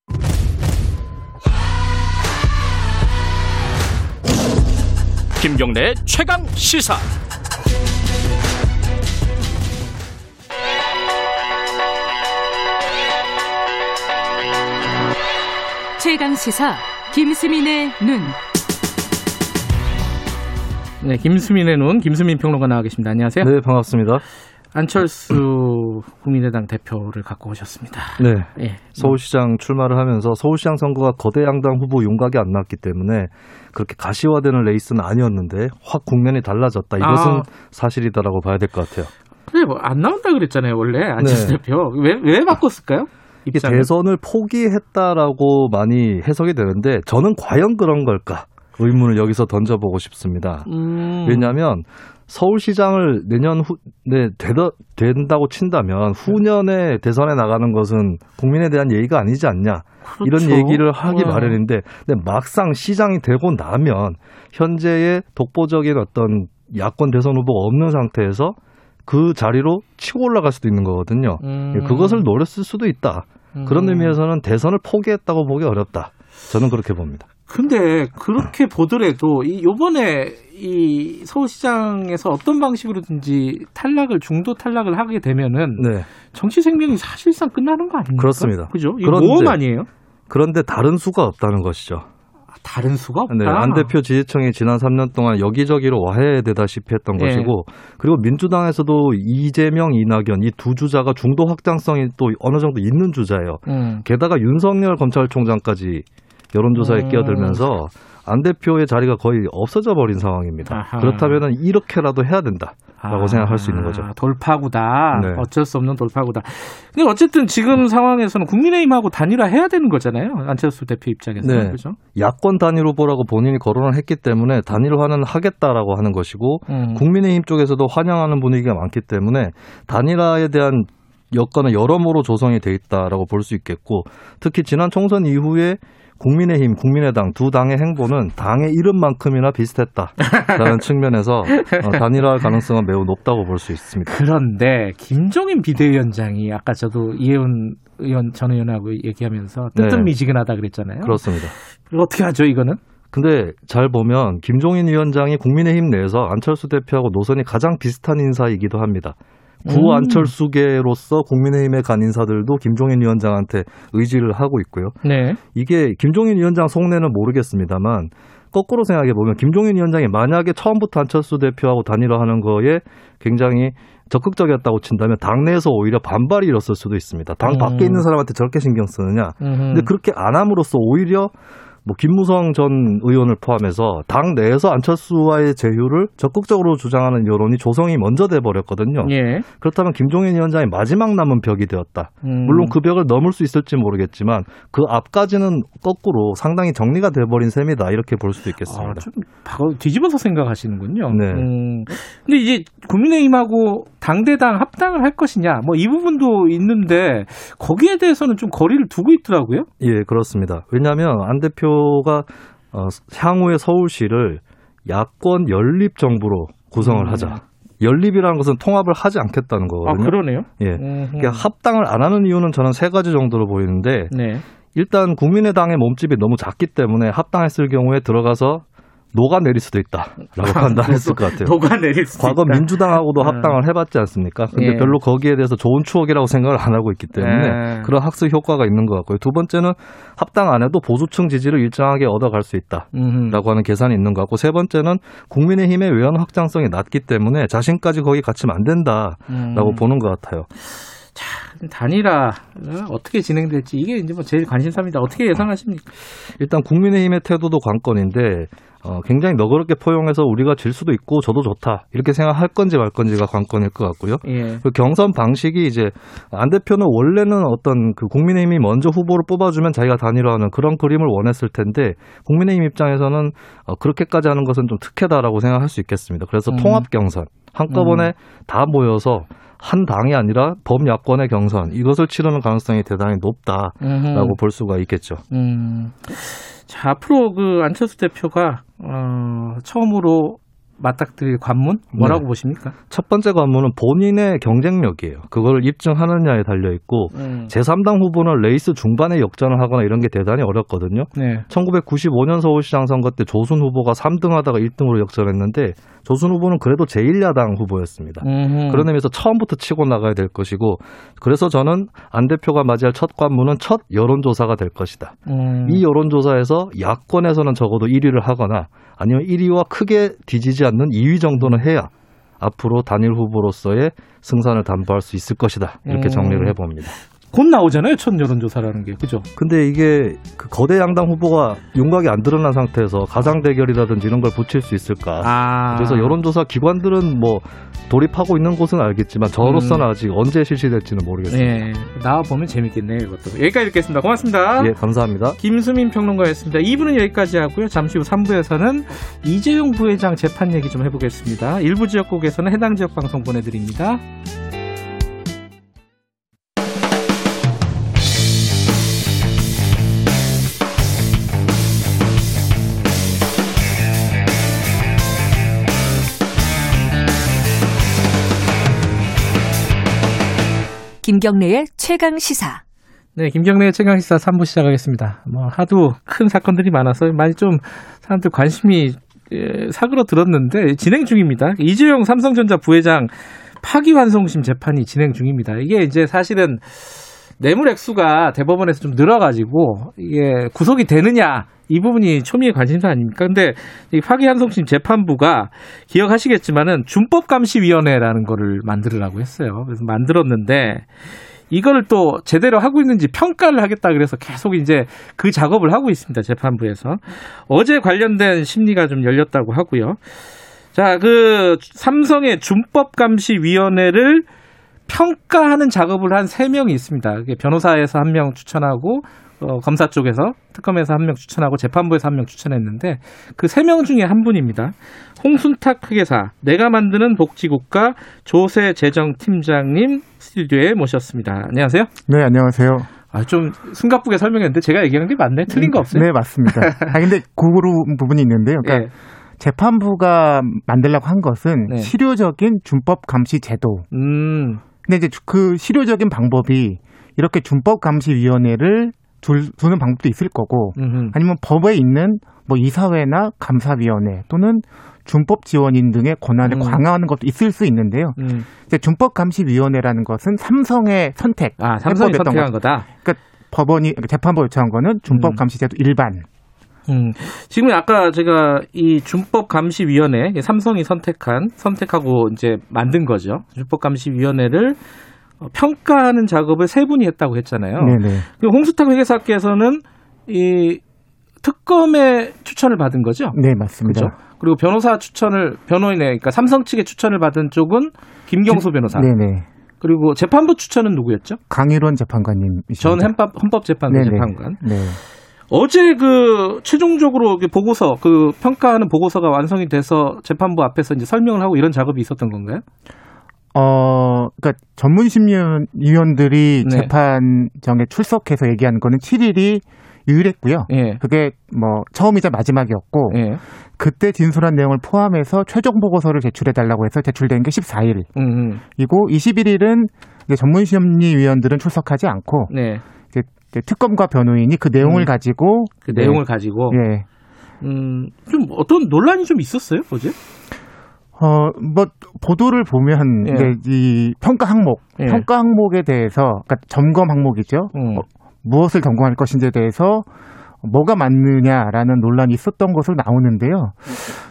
S6: 김경래 최강 시사
S3: 최강 시사 김수민의 눈.
S2: 네, 김수민의 눈 김수민 평론가 나와 계십니다. 안녕하세요.
S9: 네, 반갑습니다.
S2: 안철수 국민의당 대표를 갖고 오셨습니다.
S9: 네. 네. 서울시장 출마를 하면서 서울시장 선거가 거대 양당 후보 용각이 안 났기 때문에 그렇게 가시화되는 레이스는 아니었는데 확 국면이 달라졌다. 이것은 아. 사실이다라고 봐야 될 것 같아요.
S2: 근데 뭐 안 나온다 그랬잖아요, 원래 안철수 네. 대표. 왜, 왜 바꿨을까요?
S9: 이게 대선을 포기했다라고 많이 해석이 되는데 저는 과연 그런 걸까? 의문을 여기서 던져보고 싶습니다. 음. 왜냐하면 서울시장을 내년 후, 네, 되다, 된다고 친다면 후년에 대선에 나가는 것은 국민에 대한 예의가 아니지 않냐. 그렇죠. 이런 얘기를 하기 네. 마련인데, 근데 막상 시장이 되고 나면 현재의 독보적인 어떤 야권 대선 후보가 없는 상태에서 그 자리로 치고 올라갈 수도 있는 거거든요. 음. 그것을 노렸을 수도 있다. 그런 음. 의미에서는 대선을 포기했다고 보기 어렵다. 저는 그렇게 봅니다.
S2: 근데 그렇게 보더라도 이 요번에 이 서울시장에서 어떤 방식으로든지 탈락을 중도 탈락을 하게 되면은 네. 정치 생명이 사실상 끝나는 거 아닙니까?
S9: 그렇습니다.
S2: 그죠? 이 모험 아니에요?
S9: 그런데 다른 수가 없다는 것이죠.
S2: 아, 다른 수가 없다. 네,
S9: 안 대표 지지층이 지난 3년 동안 여기저기로 와해되다시피 했던 네. 것이고 그리고 민주당에서도 이재명, 이낙연 이 두 주자가 중도 확장성이 또 어느 정도 있는 주자예요. 음. 게다가 윤석열 검찰총장까지 여론조사에 음. 끼어들면서 안 대표의 자리가 거의 없어져 버린 상황입니다. 아하. 그렇다면 이렇게라도 해야 된다. 라고 아, 생각할 수 있는 거죠.
S2: 돌파구다. 네. 어쩔 수 없는 돌파구다. 근데 어쨌든 지금 상황에서는 국민의힘하고 단일화 해야 되는 거잖아요. 안철수 대표 입장에서. 네. 그죠?
S9: 야권 단일 후보라고 본인이 거론을 했기 때문에 단일화는 하겠다라고 하는 것이고 음. 국민의힘 쪽에서도 환영하는 분위기가 많기 때문에 단일화에 대한 여건은 여러모로 조성이 돼 있다라고 볼 수 있겠고 특히 지난 총선 이후에 국민의힘, 국민의당 두 당의 행보는 당의 이름만큼이나 비슷했다라는 측면에서 어, 단일화할 가능성은 매우 높다고 볼 수 있습니다.
S2: 그런데 김종인 비대위원장이 아까 저도 이혜훈 의원 전 의원하고 얘기하면서 뜨뜻미지근하다 그랬잖아요.
S9: 그렇습니다.
S2: 어떻게 하죠 이거는?
S9: 근데 잘 보면 김종인 위원장이 국민의힘 내에서 안철수 대표하고 노선이 가장 비슷한 인사이기도 합니다. 구 음. 안철수계로서 국민의힘에 간 인사들도 김종인 위원장한테 의지를 하고 있고요. 네. 이게 김종인 위원장 속내는 모르겠습니다만 거꾸로 생각해 보면 김종인 위원장이 만약에 처음부터 안철수 대표하고 단일화하는 거에 굉장히 적극적이었다고 친다면 당내에서 오히려 반발이 일었을 수도 있습니다. 당 밖에 음. 있는 사람한테 저렇게 신경 쓰느냐. 음. 근데 그렇게 안 함으로써 오히려 뭐 김무성 전 의원을 포함해서 당 내에서 안철수와의 제휴를 적극적으로 주장하는 여론이 조성이 먼저 돼 버렸거든요. 예. 그렇다면 김종인 위원장이 마지막 남은 벽이 되었다. 음. 물론 그 벽을 넘을 수 있을지 모르겠지만 그 앞까지는 거꾸로 상당히 정리가 돼 버린 셈이다. 이렇게 볼 수도 있겠습니다. 아,
S2: 좀 뒤집어서 생각하시는군요. 네. 음. 근데 이제 국민의힘하고 당대당 합당을 할 것이냐 뭐 이 부분도 있는데 거기에 대해서는 좀 거리를 두고 있더라고요.
S9: 예, 그렇습니다. 왜냐하면 안 대표가 어, 향후의 서울시를 야권 연립 정부로 구성을 음. 하자. 연립이라는 것은 통합을 하지 않겠다는 거거든요.
S2: 아, 그러네요.
S9: 예. 그러니까 합당을 안 하는 이유는 저는 세 가지 정도로 보이는데 네. 일단 국민의당의 몸집이 너무 작기 때문에 합당했을 경우에 들어가서 녹아내릴 수도 있다라고 판단했을 것 같아요.
S2: 녹아내릴
S9: 수 과거 있다. 민주당하고도 네. 합당을 해봤지 않습니까? 근데 예. 별로 거기에 대해서 좋은 추억이라고 생각을 안 하고 있기 때문에 예. 그런 학습 효과가 있는 것 같고요. 두 번째는 합당 안 해도 보수층 지지를 일정하게 얻어갈 수 있다라고 하는 계산이 있는 것 같고 세 번째는 국민의힘의 외연 확장성이 낮기 때문에 자신까지 거기 갇히면 안 된다라고 음. 보는 것 같아요.
S2: 자, 단일화 어떻게 진행될지 이게 이제 뭐 제일 관심사입니다. 어떻게 예상하십니까?
S9: 일단 국민의힘의 태도도 관건인데 어, 굉장히 너그럽게 포용해서 우리가 질 수도 있고 저도 좋다 이렇게 생각할 건지 말 건지가 관건일 것 같고요. 예. 그 경선 방식이 이제 안 대표는 원래는 어떤 그 국민의힘이 먼저 후보를 뽑아주면 자기가 단일화하는 그런 그림을 원했을 텐데 국민의힘 입장에서는 어, 그렇게까지 하는 것은 좀 특혜다라고 생각할 수 있겠습니다. 그래서 음. 통합 경선 한꺼번에 음. 다 모여서 한 당이 아니라 범야권의 경선 이것을 치르는 가능성이 대단히 높다라고 음흠. 볼 수가 있겠죠. 음.
S2: 자, 앞으로 그 안철수 대표가 어, 처음으로 맞닥뜨릴 관문 뭐라고 네. 보십니까?
S9: 첫 번째 관문은 본인의 경쟁력이에요. 그걸 입증하느냐에 달려 있고 음. 제3당 후보는 레이스 중반에 역전을 하거나 이런 게 대단히 어렵거든요. 네. 1995년 서울시장 선거 때 조순 후보가 3등 하다가 1등으로 역전했는데 조순 후보는 그래도 제1야당 후보였습니다. 음흠. 그런 의미에서 처음부터 치고 나가야 될 것이고 그래서 저는 안 대표가 맞이할 첫 관문은 첫 여론조사가 될 것이다. 음. 이 여론조사에서 야권에서는 적어도 1위를 하거나 아니면 1위와 크게 뒤지지 않는 2위 정도는 해야 앞으로 단일 후보로서의 승산을 담보할 수 있을 것이다. 이렇게 음. 정리를 해봅니다.
S2: 곧 나오잖아요. 첫 여론조사라는 게. 그죠?
S9: 근데 이게 그 거대 양당 후보가 윤곽이 안 드러난 상태에서 가상 대결이라든지 이런 걸 붙일 수 있을까? 아. 그래서 여론조사 기관들은 뭐 돌입하고 있는 곳은 알겠지만 저로서는 음. 아직 언제 실시될지는 모르겠습니다. 네.
S2: 나와 보면 재밌겠네요, 이것도. 여기까지 듣겠습니다. 고맙습니다.
S9: 예, 감사합니다.
S2: 김수민 평론가였습니다. 2부는 여기까지 하고요. 잠시 후 3부에서는 이재용 부회장 재판 얘기 좀 해보겠습니다. 일부 지역국에서는 해당 지역 방송 보내드립니다.
S3: 김경래의 최강 시사.
S2: 네, 김경래 최강 시사 3부 시작하겠습니다. 뭐 하도 큰 사건들이 많아서 많이 좀 사람들 관심이 예, 사그러 들었는데 진행 중입니다. 이재용 삼성전자 부회장 파기환송심 재판이 진행 중입니다. 이게 이제 사실은 뇌물 액수가 대법원에서 좀 늘어가지고 이게 구속이 되느냐 이 부분이 초미의 관심사 아닙니까? 근데 이 파기환송심 재판부가 기억하시겠지만은 준법감시위원회라는 거를 만들으라고 했어요. 그래서 만들었는데 이거를 또 제대로 하고 있는지 평가를 하겠다 그래서 계속 이제 그 작업을 하고 있습니다. 재판부에서. 어제 관련된 심리가 좀 열렸다고 하고요. 자, 그 삼성의 준법감시위원회를 평가하는 작업을 한 세명이 있습니다. 변호사에서 한 명 추천하고 어, 검사 쪽에서 특검에서 한 명 추천하고 재판부에서 한 명 추천했는데 그 세 명 중에 한 분입니다. 홍순탁 회계사, 내가 만드는 복지국가 조세 재정 팀장님 스튜디오에 모셨습니다. 안녕하세요.
S10: 네, 안녕하세요.
S2: 아, 좀 숨가쁘게 설명했는데 제가 얘기한 게 맞네? 틀린 거 없어요?
S10: 네, 맞습니다. 아, 근데 고구로 부분이 있는데요. 그러니까 네. 재판부가 만들려고 한 것은 네. 실효적인 준법 감시 제도. 음. 근데 이제 그 실효적인 방법이 이렇게 준법감시위원회를 둘, 두는 방법도 있을 거고 음흠. 아니면 법에 있는 뭐 이사회나 감사위원회 또는 준법 지원인 등의 권한을 음. 강화하는 것도 있을 수 있는데요. 음. 이제 준법 감시 위원회라는 것은 삼성의 선택,
S2: 아, 삼성이 선택한 거다.
S10: 그러니까 법원이 재판부 요청한 거는 준법 감시제도 음. 일반.
S2: 음, 지금 아까 제가 이 준법 감시위원회 삼성이 선택한 선택하고 이제 만든 거죠. 준법 감시위원회를 어, 평가하는 작업을 세 분이 했다고 했잖아요. 네네. 그리고 홍수탁 회계사께서는 이 특검의 추천을 받은 거죠?
S10: 네, 맞습니다.
S2: 그렇죠? 그리고 변호사 추천을 변호인의 그러니까 삼성 측의 추천을 받은 쪽은 김경수 변호사. 네네. 그리고 재판부 추천은 누구였죠?
S10: 강일원 재판관님.
S2: 전 헌법, 헌법재판관 재판관. 네. 어제 그 최종적으로 보고서 그 평가하는 보고서가 완성이 돼서 재판부 앞에서 이제 설명을 하고 이런 작업이 있었던 건가요?
S10: 어, 그러니까 전문 심리위원들이 네. 재판정에 출석해서 얘기하는 거는 7일이 유일했고요. 예. 그게 뭐 처음이자 마지막이었고 예. 그때 진술한 내용을 포함해서 최종 보고서를 제출해 달라고 해서 제출된 게 14일이고 21일은 전문 심리위원들은 출석하지 않고 네. 이제 특검과 변호인이 그 내용을 음. 가지고
S2: 그 내용을 네. 가지고 예. 음, 좀 어떤 논란이 좀 있었어요 어제?
S10: 어, 뭐, 보도를 보면, 예. 이제 이 평가 항목, 예. 평가 항목에 대해서, 그러니까 점검 항목이죠. 음. 어, 무엇을 점검할 것인지에 대해서 뭐가 맞느냐라는 논란이 있었던 것으로 나오는데요.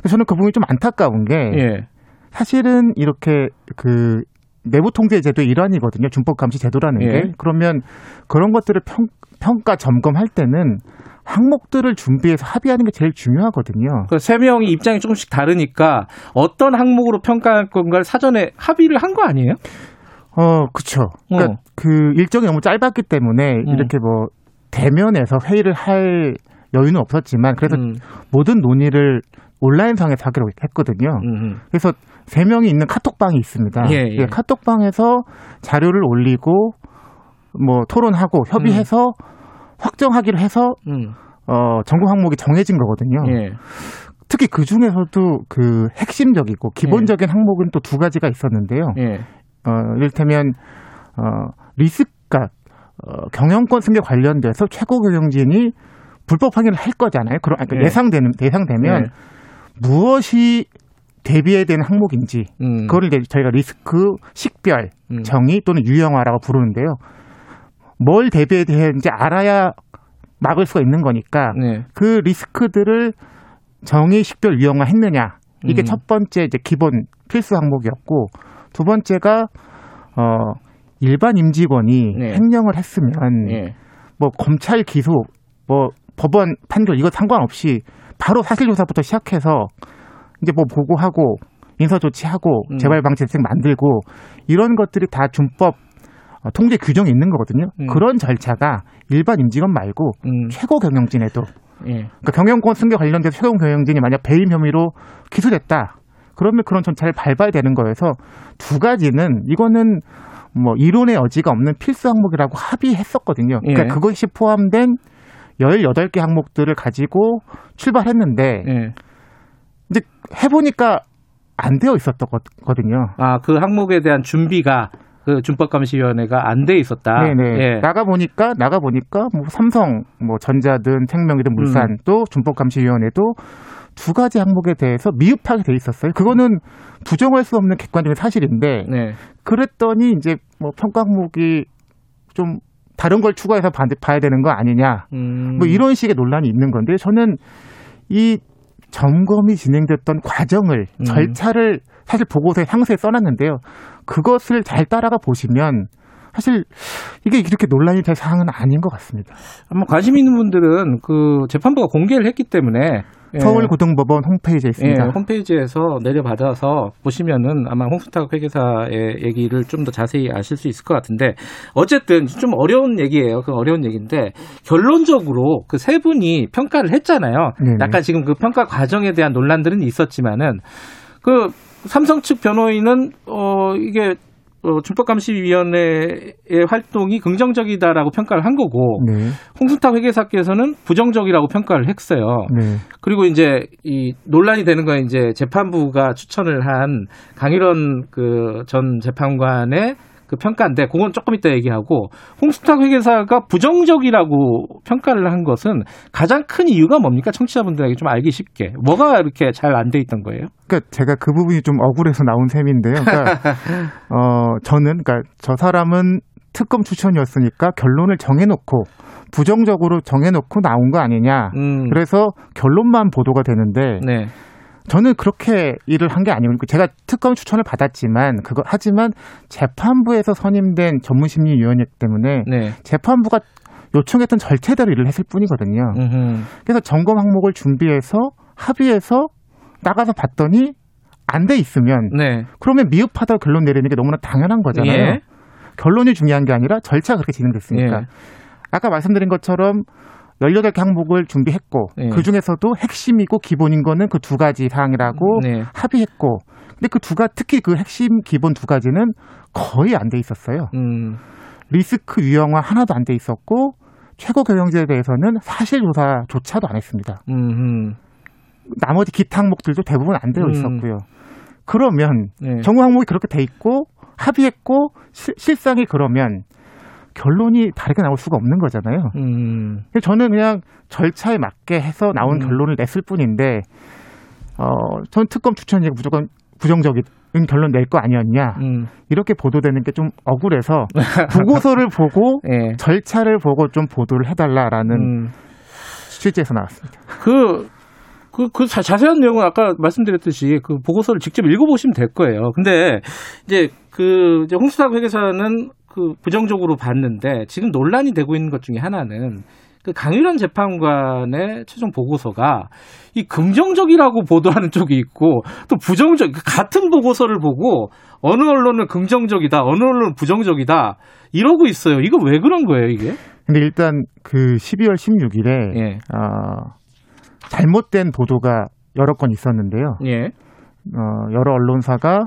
S10: 저는 그 부분이 좀 안타까운 게, 예. 사실은 이렇게 그 내부 통제 제도의 일환이거든요. 준법 감시 제도라는 예. 게. 그러면 그런 것들을 평, 평가 점검할 때는 항목들을 준비해서 합의하는 게 제일 중요하거든요.
S2: 그세 명이 입장이 조금씩 다르니까 어떤 항목으로 평가할 건가를 사전에 합의를 한 거 아니에요?
S10: 어, 그렇죠. 그러니까 어. 그 일정이 너무 짧았기 때문에 음. 이렇게 뭐 대면에서 회의를 할 여유는 없었지만 그래서 음. 모든 논의를 온라인상에서 하기로 했거든요. 음. 그래서 세 명이 있는 카톡방이 있습니다. 예, 예. 카톡방에서 자료를 올리고 뭐 토론하고 협의해서 음. 확정하기로 해서 음. 어, 전공 항목이 정해진 거거든요. 예. 특히 그 중에서도 그 핵심적이고 기본적인 예. 항목은 또 두 가지가 있었는데요. 예. 어, 이를테면 어, 리스크가 어, 경영권 승계 관련돼서 최고 경영진이 불법 확인을 할 거잖아요. 그럼 그러니까 예. 예상되는 예상되면 예. 무엇이 대비해야 되는 항목인지 음. 그거를 이제 저희가 리스크 식별 음. 정의 또는 유형화라고 부르는데요. 뭘 대비해야 되는지 알아야 막을 수가 있는 거니까 네. 그 리스크들을 정의 식별 유형화 했느냐 이게 음. 첫 번째 이제 기본 필수 항목이었고 두 번째가 어 일반 임직원이 네. 횡령을 했으면 네. 뭐 검찰 기소 뭐 법원 판결 이거 상관없이 바로 사실 조사부터 시작해서 이제 뭐 보고하고 인사 조치하고 음. 재발 방지 대책 만들고 이런 것들이 다 준법 어, 통제 규정이 있는 거거든요. 음. 그런 절차가 일반 임직원 말고 음. 최고 경영진에도 예. 그러니까 경영권 승계 관련돼서 최고 경영진이 만약 배임 혐의로 기소됐다. 그러면 그런 절차를 밟아야 되는 거여서 두 가지는 이거는 뭐 이론의 여지가 없는 필수 항목이라고 합의했었거든요. 그러니까 예. 그것이 포함된 18개 항목들을 가지고 출발했는데 예. 해보니까 안 되어 있었거든요.
S2: 아, 그 항목에 대한 준비가 그그 준법감시위원회가 안 돼 있었다.
S10: 네네. 예. 나가 보니까 나가 보니까 뭐 삼성, 뭐 전자든 생명이든 물산 음. 또 준법감시위원회도 두 가지 항목에 대해서 미흡하게 돼 있었어요. 그거는 부정할 수 없는 객관적인 사실인데 네. 그랬더니 이제 뭐 평가 항목이 좀 다른 걸 추가해서 봐야 되는 거 아니냐. 음. 뭐 이런 식의 논란이 있는 건데 저는 이 점검이 진행됐던 과정을 음. 절차를 사실 보고서에 상세히 써놨는데요. 그것을 잘 따라가 보시면 사실 이게 이렇게 논란이 될 사항은 아닌 것 같습니다.
S2: 뭐 관심 있는 분들은 그 재판부가 공개를 했기 때문에
S10: 예. 서울고등법원 홈페이지에 있습니다.
S2: 예, 홈페이지에서 내려받아서 보시면은 아마 홍수탁 회계사의 얘기를 좀 더 자세히 아실 수 있을 것 같은데 어쨌든 좀 어려운 얘기예요. 그 어려운 얘기인데 결론적으로 그 세 분이 평가를 했잖아요. 네네. 약간 지금 그 평가 과정에 대한 논란들은 있었지만은 그 삼성 측 변호인은 어 이게 어, 준법감시위원회의 활동이 긍정적이다라고 평가를 한 거고 네. 홍순탁 회계사께서는 부정적이라고 평가를 했어요. 네. 그리고 이제 이 논란이 되는 건 이제 재판부가 추천을 한 강일원 그 전 재판관의 그 평가인데 그건 조금 이따 얘기하고 홍수탁 회계사가 부정적이라고 평가를 한 것은 가장 큰 이유가 뭡니까 청취자분들에게 좀 알기 쉽게 뭐가 이렇게 잘 안 돼 있던 거예요?
S10: 그러니까 제가 그 부분이 좀 억울해서 나온 셈인데요. 그러니까 어 저는 그러니까 저 사람은 특검 추천이었으니까 결론을 정해놓고 부정적으로 정해놓고 나온 거 아니냐. 음. 그래서 결론만 보도가 되는데. 네. 저는 그렇게 일을 한 게 아니고 제가 특검 추천을 받았지만 그거 하지만 재판부에서 선임된 전문심리위원이기 때문에 네. 재판부가 요청했던 절차대로 일을 했을 뿐이거든요. 음흠. 그래서 점검 항목을 준비해서 합의해서 나가서 봤더니 안 돼 있으면 네. 그러면 미흡하다고 결론 내리는 게 너무나 당연한 거잖아요. 예. 결론이 중요한 게 아니라 절차가 그렇게 진행됐으니까. 예. 아까 말씀드린 것처럼 18개 항목을 준비했고 네. 그 중에서도 핵심이고 기본인 거는 그 두 가지 사항이라고 네. 합의했고 근데 그 두가 특히 그 핵심 기본 두 가지는 거의 안 돼 있었어요. 음. 리스크 유형화 하나도 안 돼 있었고 최고 경영제에 대해서는 사실 조사조차도 안 했습니다. 음흠. 나머지 기타 항목들도 대부분 안 되어 음. 있었고요. 그러면 네. 정부 항목이 그렇게 돼 있고 합의했고 시, 실상이 그러면 결론이 다르게 나올 수가 없는 거잖아요. 음. 저는 그냥 절차에 맞게 해서 나온 음. 결론을 냈을 뿐인데, 어, 전 특검 추천이 무조건 부정적인 결론 낼 거 아니었냐. 음. 이렇게 보도되는 게 좀 억울해서 보고서를 보고 네. 절차를 보고 좀 보도를 해달라라는 음. 취지에서 나왔습니다.
S2: 그, 그, 그 자 세한 내용은 아까 말씀드렸듯이 그 보고서를 직접 읽어보시면 될 거예요. 근데 이제 그 이제 홍수탁 회계사는 그 부정적으로 봤는데 지금 논란이 되고 있는 것 중에 하나는 그 강일원 재판관의 최종 보고서가 이 긍정적이라고 보도하는 쪽이 있고 또 부정적 그 같은 보고서를 보고 어느 언론은 긍정적이다 어느 언론은 부정적이다 이러고 있어요. 이거 왜 그런 거예요 이게?
S10: 근데 일단 그 12월 16일에 예. 어, 잘못된 보도가 여러 건 있었는데요. 예. 어, 여러 언론사가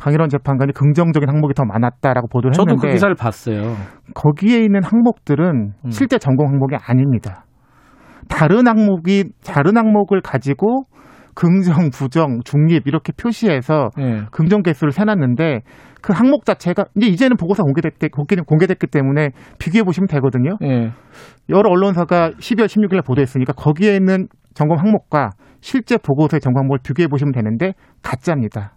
S10: 강일원 재판관이 긍정적인 항목이 더 많았다라고 보도를 했는데
S2: 저도 그 기사를 봤어요.
S10: 거기에 있는 항목들은 음. 실제 전공 항목이 아닙니다. 다른 항목이 다른 항목을 가지고 긍정, 부정, 중립 이렇게 표시해서 네. 긍정 개수를 세놨는데 그 항목 자체가 이제 이제는 보고서 공개됐기, 공개됐기 때문에 비교해 보시면 되거든요. 네. 여러 언론사가 12월 16일에 보도했으니까 거기에 있는 점검 항목과 실제 보고서의 점검 항목을 비교해 보시면 되는데 가짜입니다.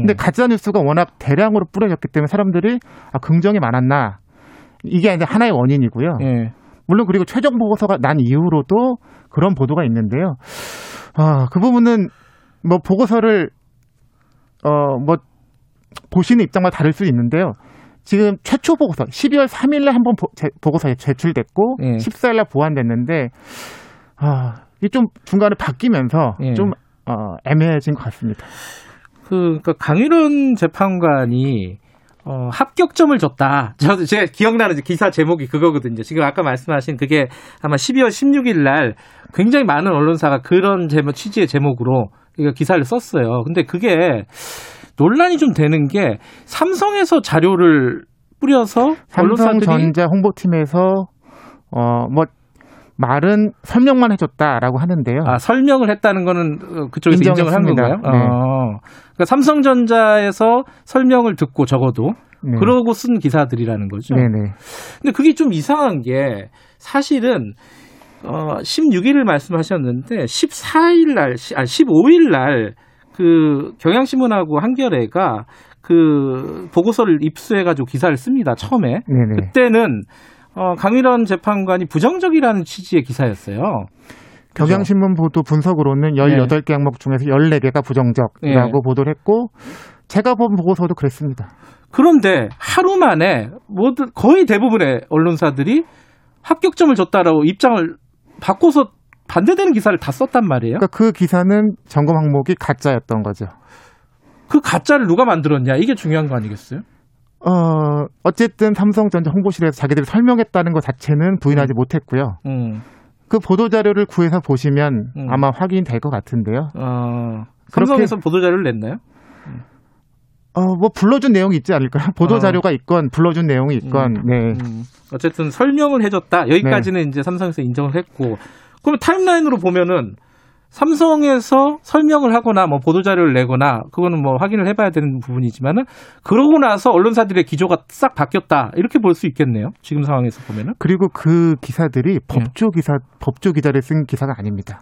S10: 근데 가짜 뉴스가 워낙 대량으로 뿌려졌기 때문에 사람들이 아, 긍정이 많았나 이게 이제 하나의 원인이고요. 예. 물론 그리고 최종 보고서가 난 이후로도 그런 보도가 있는데요. 아, 그 부분은 뭐 보고서를 어 뭐 보시는 입장과 다를 수 있는데요. 지금 최초 보고서 12월 3일에 한번 보고서에 제출됐고 예. 14일날 보완됐는데 아, 이게 좀 중간에 바뀌면서 예. 좀 어, 애매해진 것 같습니다.
S2: 그, 그러니까 강일원 재판관이 어, 합격점을 줬다. 저도 제가 기억나는 기사 제목이 그거거든요. 지금 아까 말씀하신 그게 아마 12월 16일 날 굉장히 많은 언론사가 그런 제목, 취지의 제목으로 이거 기사를 썼어요. 근데 그게 논란이 좀 되는 게 삼성에서 자료를 뿌려서
S10: 삼성전자 홍보팀에서 어뭐 말은 설명만 해줬다라고 하는데요.
S2: 아 설명을 했다는 거는 어, 그쪽에서 인정을 한 건가요? 네. 어. 그러니까 삼성전자에서 설명을 듣고 적어도 네. 그러고 쓴 기사들이라는 거죠. 네네. 근데 그게 좀 이상한 게 사실은 어 16일을 말씀하셨는데 14일 날, 아 15일 날 그 경향신문하고 한겨레가 그 보고서를 입수해가지고 기사를 씁니다. 처음에 네네. 그때는 어, 강일원 재판관이 부정적이라는 취지의 기사였어요.
S10: 경향신문 보도 분석으로는 18개 항목 중에서 14개가 부정적이라고 네. 보도를 했고 제가 본 보고서도 그랬습니다.
S2: 그런데 하루 만에 모든 거의 대부분의 언론사들이 합격점을 줬다라고 입장을 바꿔서 반대되는 기사를 다 썼단 말이에요.
S10: 그러니까 그 기사는 점검 항목이 가짜였던 거죠.
S2: 그 가짜를 누가 만들었냐 이게 중요한 거 아니겠어요?
S10: 어 어쨌든 삼성전자 홍보실에서 자기들이 설명했다는 것 자체는 부인하지 음. 못했고요. 음. 그 보도 자료를 구해서 보시면 음. 아마 확인될 것 같은데요. 어,
S2: 삼성에서 보도 자료를 냈나요?
S10: 어, 뭐 불러준 내용이 있지 않을까요? 보도 어. 자료가 있건 불러준 내용이 있건. 음, 네. 음.
S2: 어쨌든 설명을 해줬다. 여기까지는 네. 이제 삼성에서 인정을 했고. 그러면 타임라인으로 보면은 삼성에서 설명을 하거나 뭐 보도 자료를 내거나 그거는 뭐 확인을 해봐야 되는 부분이지만은 그러고 나서 언론사들의 기조가 싹 바뀌었다 이렇게 볼 수 있겠네요. 지금 상황에서 보면은.
S10: 그리고 그 기사들이 법조 기사 법조 기자를 쓴 기사가 아닙니다.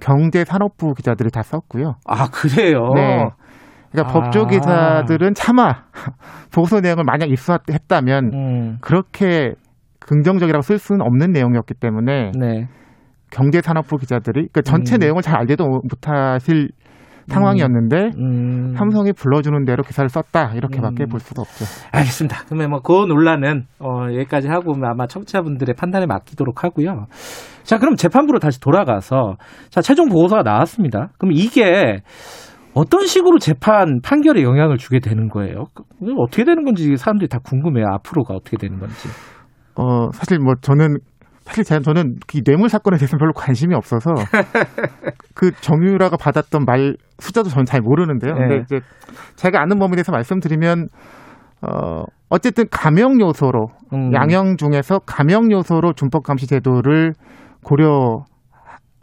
S10: 경제산업부 기자들이 다 썼고요.
S2: 아 그래요. 네.
S10: 그러니까 아. 법조 기사들은 차마 보고서 내용을 만약 입수했다면 음. 그렇게 긍정적이라고 쓸 수는 없는 내용이었기 때문에 네. 경제산업부 기자들이 그 전체 음. 내용을 잘 알지도 못하실 상황이었는데 음. 음. 삼성이 불러주는 대로 기사를 썼다 이렇게밖에 음. 볼 수가 없죠.
S2: 알겠습니다. 그러면 뭐 그 논란은 어, 여기까지 하고 아마 청취자분들의 판단에 맡기도록 하고요. 자 그럼 재판부로 다시 돌아가서 자 최종 보고서가 나왔습니다. 그럼 이게 어떤 식으로 재판 판결에 영향을 주게 되는 거예요? 어떻게 되는 건지 사람들이 다 궁금해요. 앞으로가 어떻게 되는 건지.
S10: 어 사실 뭐 저는 사실 저는 이 뇌물 사건에 대해서는 별로 관심이 없어서 그 정유라가 받았던 말 숫자도 저는 잘 모르는데요. 네. 근데 이제 제가 아는 범위에 대해서 말씀드리면 어 어쨌든 감형 요소로 음. 양형 중에서 감형 요소로 준법 감시 제도를 고려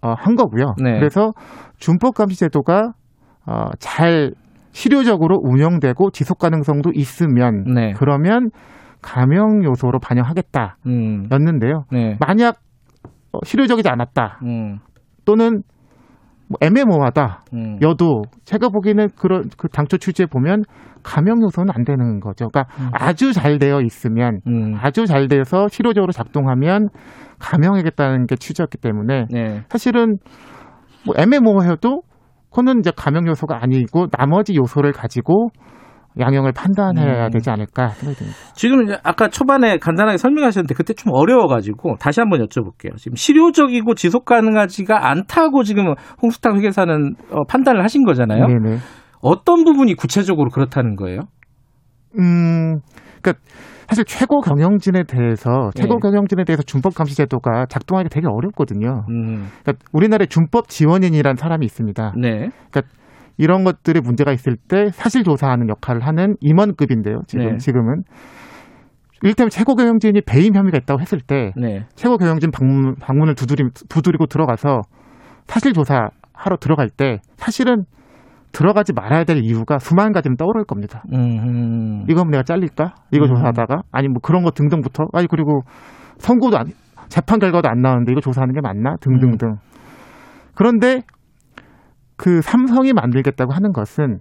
S10: 어, 한 거고요. 네. 그래서 준법 감시 제도가 어, 잘 실효적으로 운영되고 지속 가능성도 있으면 네. 그러면 감형 요소로 반영하겠다였는데요. 음. 네. 만약 어, 실효적이지 않았다 음. 또는 뭐 애매모호하다 음. 여도 제가 보기에는 그런 그 당초 취지에 보면 감형 요소는 안 되는 거죠. 그러니까 음. 아주 잘 되어 있으면 음. 아주 잘 돼서 실효적으로 작동하면 감형하겠다는 게 취지였기 때문에 네. 사실은 뭐 애매모호해도 그거는 이제 감형 요소가 아니고 나머지 요소를 가지고 양형을 판단해야 음. 되지 않을까 생각이 듭니다.
S2: 지금 아까 초반에 간단하게 설명하셨는데 그때 좀 어려워가지고 다시 한번 여쭤볼게요. 지금 실효적이고 지속 가능하지가 않다고 지금 홍수탁 회계사는 어, 판단을 하신 거잖아요. 네네. 어떤 부분이 구체적으로 그렇다는 거예요?
S10: 음, 그러니까 사실 최고 경영진에 대해서 최고 네. 경영진에 대해서 준법 감시 제도가 작동하기 되게 어렵거든요. 음. 그러니까 우리나라에 준법 지원인이라는 사람이 있습니다. 네. 그러니까 이런 것들이 문제가 있을 때 사실 조사하는 역할을 하는 임원급인데요. 지금 네. 지금은 일테면 최고 경영진이 배임 혐의가 있다고 했을 때 네. 최고 경영진 방문, 방문을 두드리, 두드리고 들어가서 사실 조사하러 들어갈 때 사실은 들어가지 말아야 될 이유가 수만 가지는 떠오를 겁니다. 음. 이거 내가 잘릴까? 이거 음. 조사하다가 아니 뭐 그런 거 등등부터 아니 그리고 선고도 안 재판 결과도 안 나오는데 이거 조사하는 게 맞나? 등등등. 음. 그런데 그 삼성이 만들겠다고 하는 것은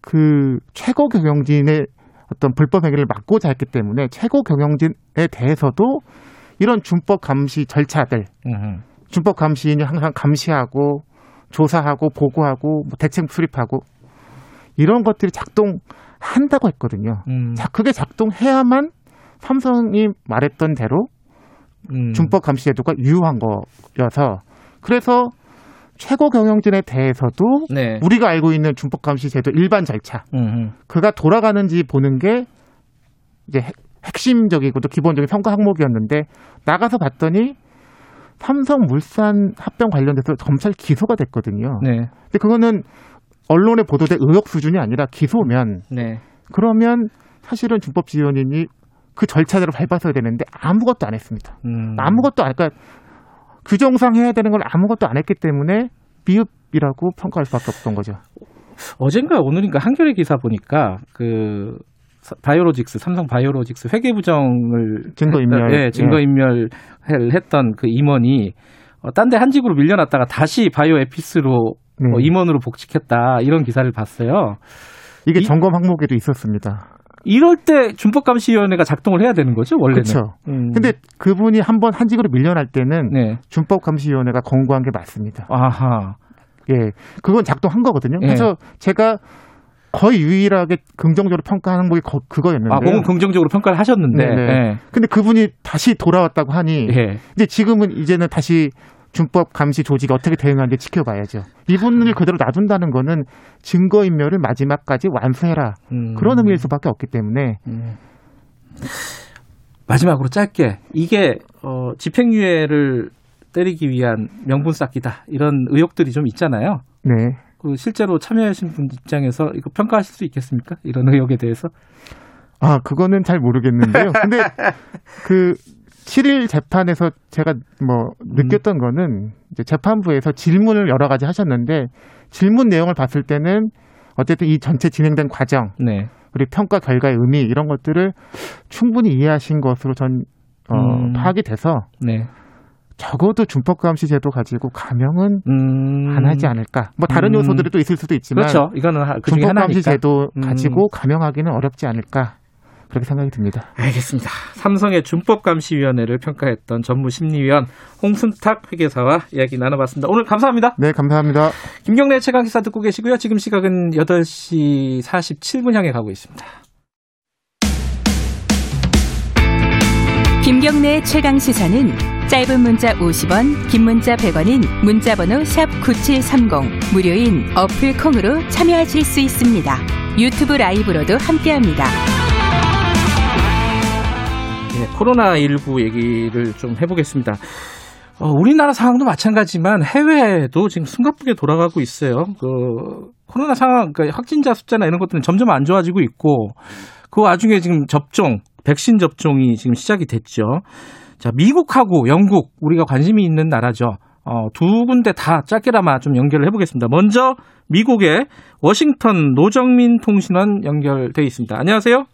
S10: 그 최고 경영진의 어떤 불법 행위를 막고자 했기 때문에 최고 경영진에 대해서도 이런 준법 감시 절차들, 으흠. 준법 감시인이 항상 감시하고 조사하고 보고하고 뭐 대책 수립하고 이런 것들이 작동한다고 했거든요. 음. 자, 그게 작동해야만 삼성이 말했던 대로 음. 준법 감시 제도가 유효한 거여서 그래서 최고 경영진에 대해서도 네. 우리가 알고 있는 준법 감시 제도 일반 절차 음흠. 그가 돌아가는지 보는 게 이제 핵심적이고 또 기본적인 평가 항목이었는데 나가서 봤더니 삼성물산 합병 관련돼서 검찰 기소가 됐거든요. 네. 근데 그거는 언론에 보도된 의혹 수준이 아니라 기소면 네. 그러면 사실은 준법 지원인이 그 절차대로 밟았어야 되는데 아무것도 안 했습니다. 음. 아무것도 안, 그러니까 규정상 해야 되는 걸 아무것도 안 했기 때문에 미흡이라고 평가할 수밖에 없던 거죠.
S2: 어젠가 오늘인가 한겨레 기사 보니까 그 바이오로직스 삼성 바이오로직스 회계 부정을
S10: 증거 인멸
S2: 예, 증거 인멸 했던 그 임원이 어, 딴 데 한직으로 밀려났다가 다시 바이오 에피스로 네. 어, 임원으로 복직했다 이런 기사를 봤어요.
S10: 이게 점검 항목에도 있었습니다.
S2: 이럴 때 준법감시위원회가 작동을 해야 되는 거죠, 원래는.
S10: 그렇죠. 음. 근데 그분이 한번 한직으로 밀려날 때는 네. 준법감시위원회가 권고한 게 맞습니다.
S2: 아하.
S10: 예, 그건 작동한 거거든요. 예. 그래서 제가 거의 유일하게 긍정적으로 평가하는 항목이 그거였는데.
S2: 아, 그건 긍정적으로 평가를 하셨는데. 네.
S10: 네. 근데 그분이 다시 돌아왔다고 하니. 예. 근데 지금은 이제는 다시 준법 감시 조직이 어떻게 대응하는지 지켜봐야죠. 이분을 그대로 놔둔다는 거는 증거인멸을 마지막까지 완수해라. 음. 그런 의미일 수밖에 없기 때문에. 음.
S2: 마지막으로 짧게 이게 어, 집행유예를 때리기 위한 명분 쌓기다 이런 의혹들이 좀 있잖아요.
S10: 네.
S2: 그 실제로 참여하신 분 입장에서 이거 평가하실 수 있겠습니까? 이런 의혹에 대해서?
S10: 아, 그거는 잘 모르겠는데요. 근데 그 7일 재판에서 제가 뭐 느꼈던 음. 거는 이제 재판부에서 질문을 여러 가지 하셨는데 질문 내용을 봤을 때는 어쨌든 이 전체 진행된 과정, 네. 그리고 평가 결과의 의미 이런 것들을 충분히 이해하신 것으로 전 어, 음. 파악이 돼서 네. 적어도 준법감시 제도 가지고 감형은 음... 안 하지 않을까. 뭐 다른 음... 요소들이 또 있을 수도 있지만
S2: 그렇죠. 이거는
S10: 그 준법감시 제도 음... 가지고 감형하기는 어렵지 않을까. 그렇게 생각이 듭니다.
S2: 알겠습니다. 삼성의 준법감시위원회를 평가했던 전무심리위원 홍순탁 회계사와 이야기 나눠봤습니다. 오늘 감사합니다.
S10: 네, 감사합니다.
S2: 김경래 최강 기사 듣고 계시고요. 지금 시각은 8시 47분 향해 가고 있습니다.
S3: 김경래 최강 시사는 짧은 문자 50원, 긴 문자 100원인 문자번호 샵9730 무료인 어플 콩으로 참여하실 수 있습니다. 유튜브 라이브로도 함께합니다.
S2: 네, 코로나19 얘기를 좀 해보겠습니다. 어, 우리나라 상황도 마찬가지지만 해외에도 지금 숨가쁘게 돌아가고 있어요. 그 코로나 상황, 그러니까 확진자 숫자나 이런 것들은 점점 안 좋아지고 있고 그 와중에 지금 접종, 백신 접종이 지금 시작이 됐죠. 자, 미국하고 영국 우리가 관심이 있는 나라죠. 어, 두 군데 다 짧게나마 좀 연결을 해보겠습니다. 먼저 미국의 워싱턴 노정민 통신원 연결돼 있습니다. 안녕하세요.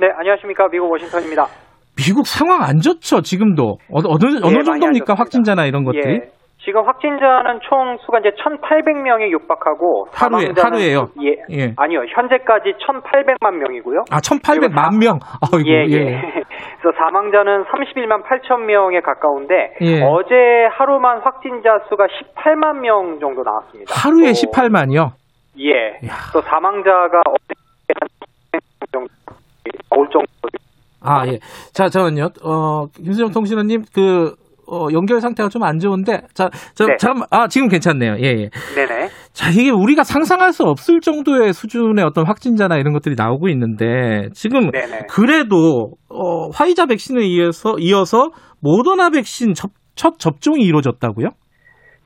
S11: 네, 안녕하십니까. 미국 워싱턴입니다.
S2: 미국 상황 안 좋죠, 지금도. 어느, 어느, 예, 어느 정도입니까, 확진자나 이런 것들이?
S11: 예. 지금 확진자는 총 수가 이제 1,800명에 육박하고
S2: 하루에 하루에요.
S11: 예, 예. 아니요. 현재까지 1,800만 명이고요.
S2: 아, 1,800만 명.
S11: 아이고, 예, 예. 예. 그래서 사망자는 31만 8천 명에 가까운데 예. 어제 하루만 확진자 수가 18만 명 정도 나왔습니다.
S2: 하루에 또, 18만이요?
S11: 예. 야. 또 사망자가 어제 정도 나올 정도
S2: 아, 예. 자, 저는요, 어, 김수정 통신원님, 그, 어, 연결 상태가 좀 안 좋은데, 자, 저, 네. 잠 아, 지금 괜찮네요. 예, 예.
S11: 네네.
S2: 자, 이게 우리가 상상할 수 없을 정도의 수준의 어떤 확진자나 이런 것들이 나오고 있는데, 지금 네네. 그래도, 어, 화이자 백신에 이어서, 이어서 모더나 백신 접, 첫 접종이 이루어졌다고요?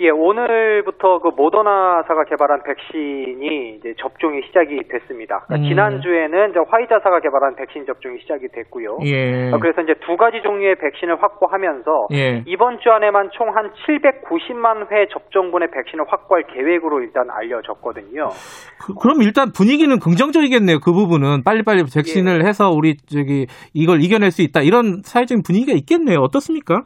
S11: 예, 오늘부터 그 모더나사가 개발한 백신이 이제 접종이 시작이 됐습니다. 그러니까 음. 지난주에는 이제 화이자사가 개발한 백신 접종이 시작이 됐고요. 예. 어, 그래서 이제 두 가지 종류의 백신을 확보하면서 예. 이번 주 안에만 총 한 790만 회 접종분의 백신을 확보할 계획으로 일단 알려졌거든요.
S2: 그, 럼 일단 분위기는 긍정적이겠네요. 그 부분은 빨리빨리 백신을 예. 해서 우리 저기 이걸 이겨낼 수 있다. 이런 사회적인 분위기가 있겠네요. 어떻습니까?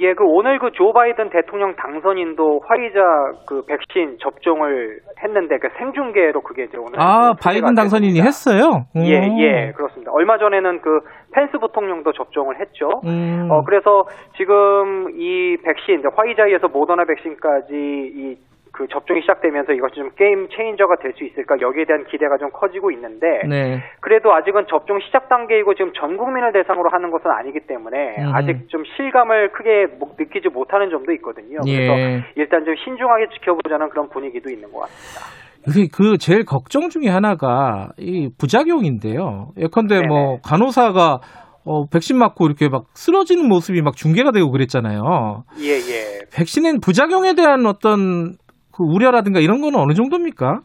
S11: 예, 그 오늘 그 조 바이든 대통령 당선인도 화이자 그 백신 접종을 했는데 그 생중계로 그게 이제 오늘
S2: 아 바이든 당선인이 했어요?
S11: 예, 예, 그렇습니다. 얼마 전에는 그 펜스 부통령도 접종을 했죠. 음. 어 그래서 지금 이 백신 화이자에서 모더나 백신까지 이 그 접종이 시작되면서 이것이 좀 게임 체인저가 될 수 있을까 여기에 대한 기대가 좀 커지고 있는데 네. 그래도 아직은 접종 시작 단계이고 지금 전 국민을 대상으로 하는 것은 아니기 때문에 음. 아직 좀 실감을 크게 느끼지 못하는 점도 있거든요. 예. 그래서 일단 좀 신중하게 지켜보자는 그런 분위기도 있는 것 같습니다.
S2: 그 제일 걱정 중에 하나가 이 부작용인데요. 예컨대 뭐 네네. 뭐 간호사가 어, 백신 맞고 이렇게 막 쓰러지는 모습이 막 중계가 되고 그랬잖아요.
S11: 예, 예.
S2: 백신엔 부작용에 대한 어떤 그 우려라든가 이런 거는 어느 정도입니까?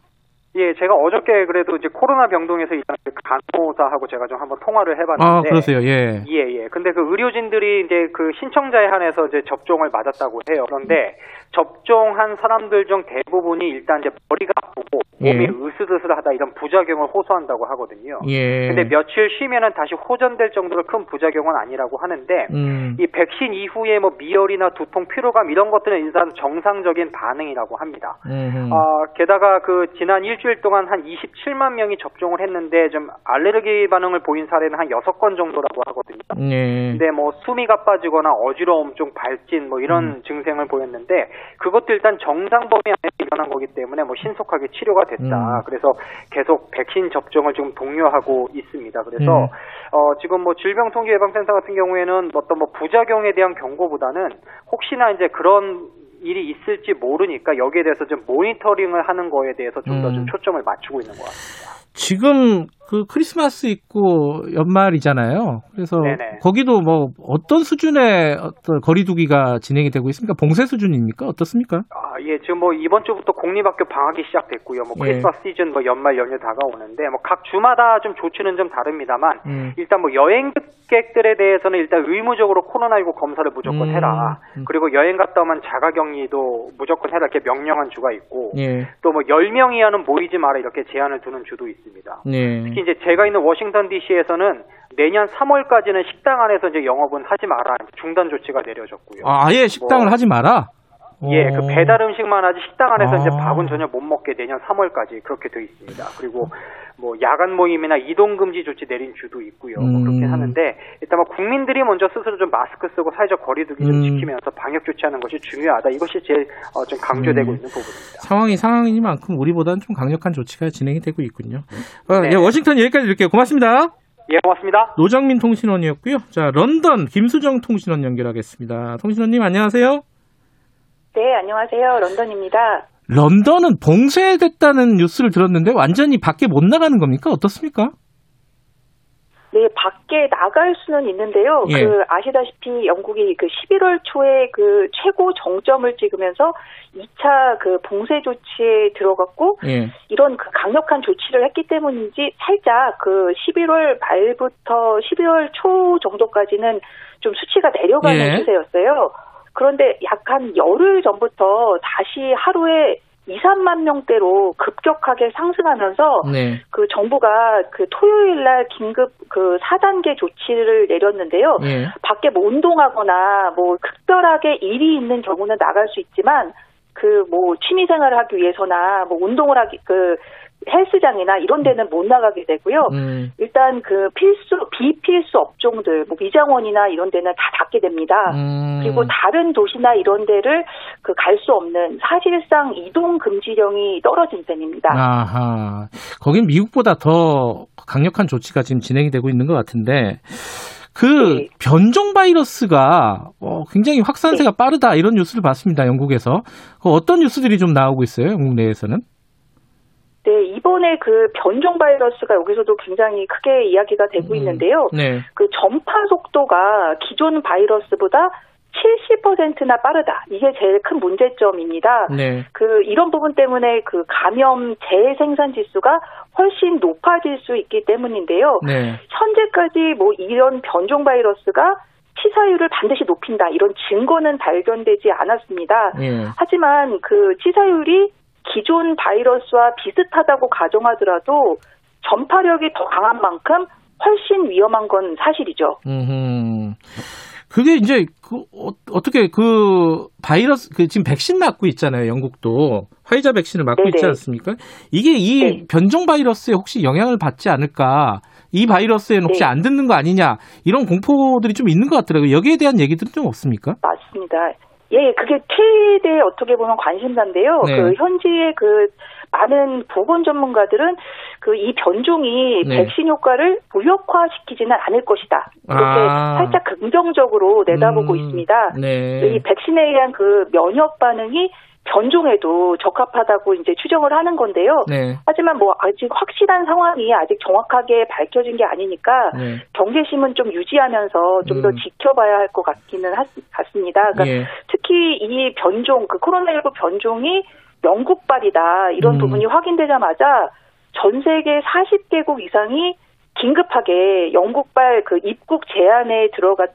S11: 예, 제가 어저께 그래도 이제 코로나 병동에서 일하는 간호사하고 제가 좀 한번 통화를 해봤는데.
S2: 아, 그러세요, 예.
S11: 예, 예. 근데 그 의료진들이 이제 그 신청자에 한해서 이제 접종을 맞았다고 해요. 그런데 접종한 사람들 중 대부분이 일단 이제 머리가 아프고 몸이 예. 으스스스하다 이런 부작용을 호소한다고 하거든요. 예. 근데 며칠 쉬면은 다시 호전될 정도로 큰 부작용은 아니라고 하는데 음. 이 백신 이후에 뭐 미열이나 두통, 피로감 이런 것들은 일단 정상적인 반응이라고 합니다. 아, 게다가 그 지난 일주 일 동안 한 27만 명이 접종을 했는데 좀 알레르기 반응을 보인 사례는 한 6건 정도라고 하거든요. 예. 근데 뭐 숨이 가빠지거나 어지러움, 좀 발진 뭐 이런 음. 증상을 보였는데 그것도 일단 정상 범위 안에 일어난 거기 때문에 뭐 신속하게 치료가 됐다. 음. 그래서 계속 백신 접종을 지금 독려하고 있습니다. 그래서 음. 어, 지금 뭐 질병통제예방센터 같은 경우에는 어떤 뭐 부작용에 대한 경고보다는 혹시나 이제 그런 일이 있을지 모르니까 여기에 대해서 좀 모니터링을 하는 거에 대해서 좀 더좀 음. 초점을 맞추고 있는 것 같습니다.
S2: 지금 그 크리스마스 있고 연말이잖아요. 그래서 네네. 거기도 뭐 어떤 수준의 어떤 거리두기가 진행이 되고 있습니까? 봉쇄 수준입니까? 어떻습니까?
S11: 아, 예, 지금 뭐 이번 주부터 공립학교 방학이 시작됐고요. 뭐 예. 크리스마스 예. 시즌 뭐 연말 연휴 다가오는데 뭐 각 주마다 좀 조치는 좀 다릅니다만 음. 일단 뭐 여행객들에 대해서는 일단 의무적으로 코로나19 검사를 무조건 음. 해라. 음. 그리고 여행 갔다 오면 자가격리도 무조건 해라 이렇게 명령한 주가 있고 예. 또뭐 10명 이하는 모이지 마라 이렇게 제한을 두는 주도 있습니다. 예. 특히 이제 제가 있는 워싱턴 D.C.에서는 내년 3월까지는 식당 안에서 이제 영업은 하지 마라 중단 조치가 내려졌고요.
S2: 아, 아예 식당을 뭐, 하지 마라.
S11: 예, 그 배달 음식만 하지 식당 안에서 아. 이제 밥은 전혀 못 먹게 내년 3월까지 그렇게 돼 있습니다. 그리고 뭐 야간 모임이나 이동 금지 조치 내린 주도 있고요. 뭐 음. 그렇게 하는데 일단 뭐 국민들이 먼저 스스로 좀 마스크 쓰고 사회적 거리두기 좀 음. 지키면서 방역 조치하는 것이 중요하다. 이것이 제일 어, 좀 강조되고 음. 있는 부분입니다.
S2: 상황이 상황이니만큼 우리보다는 좀 강력한 조치가 진행이 되고 있군요. 어, 네. 예, 워싱턴 여기까지 드릴게요. 고맙습니다.
S11: 예, 고맙습니다.
S2: 노정민 통신원이었고요. 자, 런던 김수정 통신원 연결하겠습니다. 통신원님 안녕하세요.
S12: 네, 안녕하세요. 런던입니다.
S2: 런던은 봉쇄됐다는 뉴스를 들었는데 완전히 밖에 못 나가는 겁니까? 어떻습니까?
S12: 네, 밖에 나갈 수는 있는데요. 예. 그 아시다시피 영국이 그 11월 초에 그 최고 정점을 찍으면서 2차 그 봉쇄 조치에 들어갔고 예. 이런 그 강력한 조치를 했기 때문인지 살짝 그 11월 말부터 12월 초 정도까지는 좀 수치가 내려가는 예. 추세였어요. 그런데 약 한 열흘 전부터 다시 하루에 2, 3만 명대로 급격하게 상승하면서 네. 그 정부가 그 토요일 날 긴급 그 4단계 조치를 내렸는데요. 네. 밖에 뭐 운동하거나 뭐 특별하게 일이 있는 경우는 나갈 수 있지만 그 뭐 취미 생활을 하기 위해서나 뭐 운동을 하기 그 헬스장이나 이런 데는 못 나가게 되고요. 음. 일단 그 필수 비필수 업종들 뭐 미장원이나 이런 데는 다 닫게 됩니다. 음. 그리고 다른 도시나 이런 데를 그 갈 수 없는 사실상 이동 금지령이 떨어진 셈입니다.
S2: 아하. 거긴 미국보다 더 강력한 조치가 지금 진행이 되고 있는 것 같은데 그 네. 변종 바이러스가 어, 굉장히 확산세가 네. 빠르다 이런 뉴스를 봤습니다. 영국에서. 그 어떤 뉴스들이 좀 나오고 있어요? 영국 내에서는?
S12: 네, 이번에 그 변종 바이러스가 여기서도 굉장히 크게 이야기가 되고 음, 있는데요. 네. 그 전파 속도가 기존 바이러스보다 70%나 빠르다. 이게 제일 큰 문제점입니다. 네. 그 이런 부분 때문에 그 감염 재생산 지수가 훨씬 높아질 수 있기 때문인데요. 네. 현재까지 뭐 이런 변종 바이러스가 치사율을 반드시 높인다 이런 증거는 발견되지 않았습니다. 네. 하지만 그 치사율이 기존 바이러스와 비슷하다고 가정하더라도 전파력이 더 강한 만큼 훨씬 위험한 건 사실이죠. 음.
S2: 그게 이제 그 어, 떻게 그 바이러스 그 지금 백신 맞고 있잖아요. 영국도 화이자 백신을 맞고 네네. 있지 않습니까? 이게 이 네. 변종 바이러스에 혹시 영향을 받지 않을까? 이 바이러스에는 혹시 네. 안 듣는 거 아니냐? 이런 공포들이 좀 있는 것 같더라고요. 여기에 대한 얘기들은 좀 없습니까?
S12: 맞습니다. 예, 그게 최대 어떻게 보면 관심사인데요. 네. 그 현지의 그 많은 보건 전문가들은 그 이 변종이 네. 백신 효과를 무력화시키지는 않을 것이다. 이렇게 아. 살짝 긍정적으로 내다보고 음. 있습니다. 네. 이 백신에 의한 그 면역 반응이 변종에도 적합하다고 이제 추정을 하는 건데요. 네. 하지만 뭐 아직 확실한 상황이 아직 정확하게 밝혀진 게 아니니까 네. 경계심은 좀 유지하면서 좀더 음. 지켜봐야 할 것 같기는 하, 같습니다. 그러니까 예. 특히 이 변종, 그 코로나19 변종이 영국발이다 이런 음. 부분이 확인되자마자 전 세계 40개국 이상이 긴급하게 영국발 그 입국 제한에 들어갔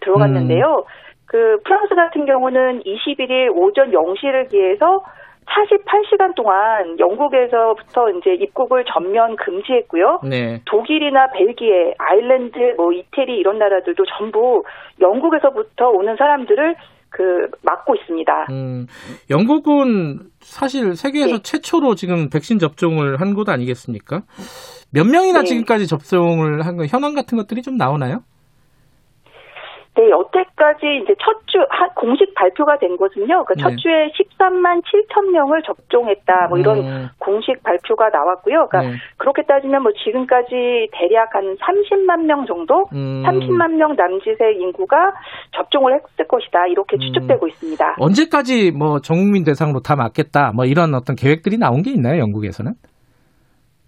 S12: 들어갔는데요. 음. 그 프랑스 같은 경우는 21일 오전 0시를 기해서 48시간 동안 영국에서부터 이제 입국을 전면 금지했고요. 네. 독일이나 벨기에, 아일랜드, 뭐 이태리 이런 나라들도 전부 영국에서부터 오는 사람들을 그 막고 있습니다. 음,
S2: 영국은 사실 세계에서 네. 최초로 지금 백신 접종을 한 곳 아니겠습니까? 몇 명이나 네. 지금까지 접종을 한 거, 현황 같은 것들이 좀 나오나요?
S12: 네, 여태까지 이제 첫 주, 공식 발표가 된 것은요, 그첫 네. 주에 13만 7천 명을 접종했다, 뭐 이런 음. 공식 발표가 나왔고요. 그러니까 네. 그렇게 따지면 뭐 지금까지 대략 한 30만 명 정도, 음. 30만 명 남짓의 인구가 접종을 했을 것이다, 이렇게 음. 추측되고 음. 있습니다.
S2: 언제까지 뭐 전국민 대상으로 다 맞겠다, 뭐 이런 어떤 계획들이 나온 게 있나요, 영국에서는?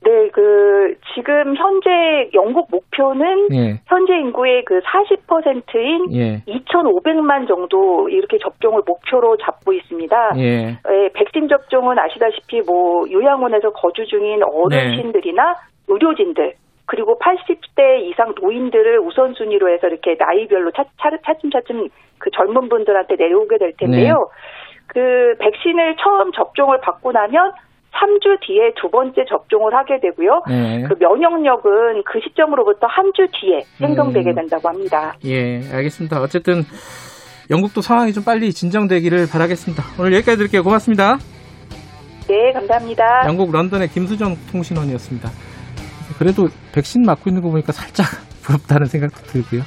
S12: 네, 그 지금 현재 영국 목표는 예. 현재 인구의 그 40%인 예. 2,500만 정도 이렇게 접종을 목표로 잡고 있습니다. 예. 예. 백신 접종은 아시다시피 뭐 요양원에서 거주 중인 어르신들이나 네. 의료진들 그리고 80대 이상 노인들을 우선순위로 해서 이렇게 나이별로 차, 차, 차츰차츰 그 젊은 분들한테 내려오게 될 텐데요. 네. 그 백신을 처음 접종을 받고 나면 3주 뒤에 두 번째 접종을 하게 되고요. 네. 그 면역력은 그 시점으로부터 한 주 뒤에 생성되게 음. 된다고 합니다.
S2: 예, 알겠습니다. 어쨌든 영국도 상황이 좀 빨리 진정되기를 바라겠습니다. 오늘 여기까지 드릴게요. 고맙습니다.
S12: 네, 감사합니다.
S2: 영국 런던의 김수정 통신원이었습니다. 그래도 백신 맞고 있는 거 보니까 살짝 부럽다는 생각도 들고요.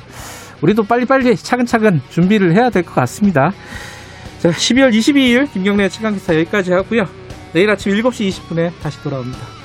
S2: 우리도 빨리빨리 차근차근 준비를 해야 될 것 같습니다. 자, 12월 22일 김경래 최강기사 여기까지 하고요. 내일 아침 7시 20분에 다시 돌아옵니다.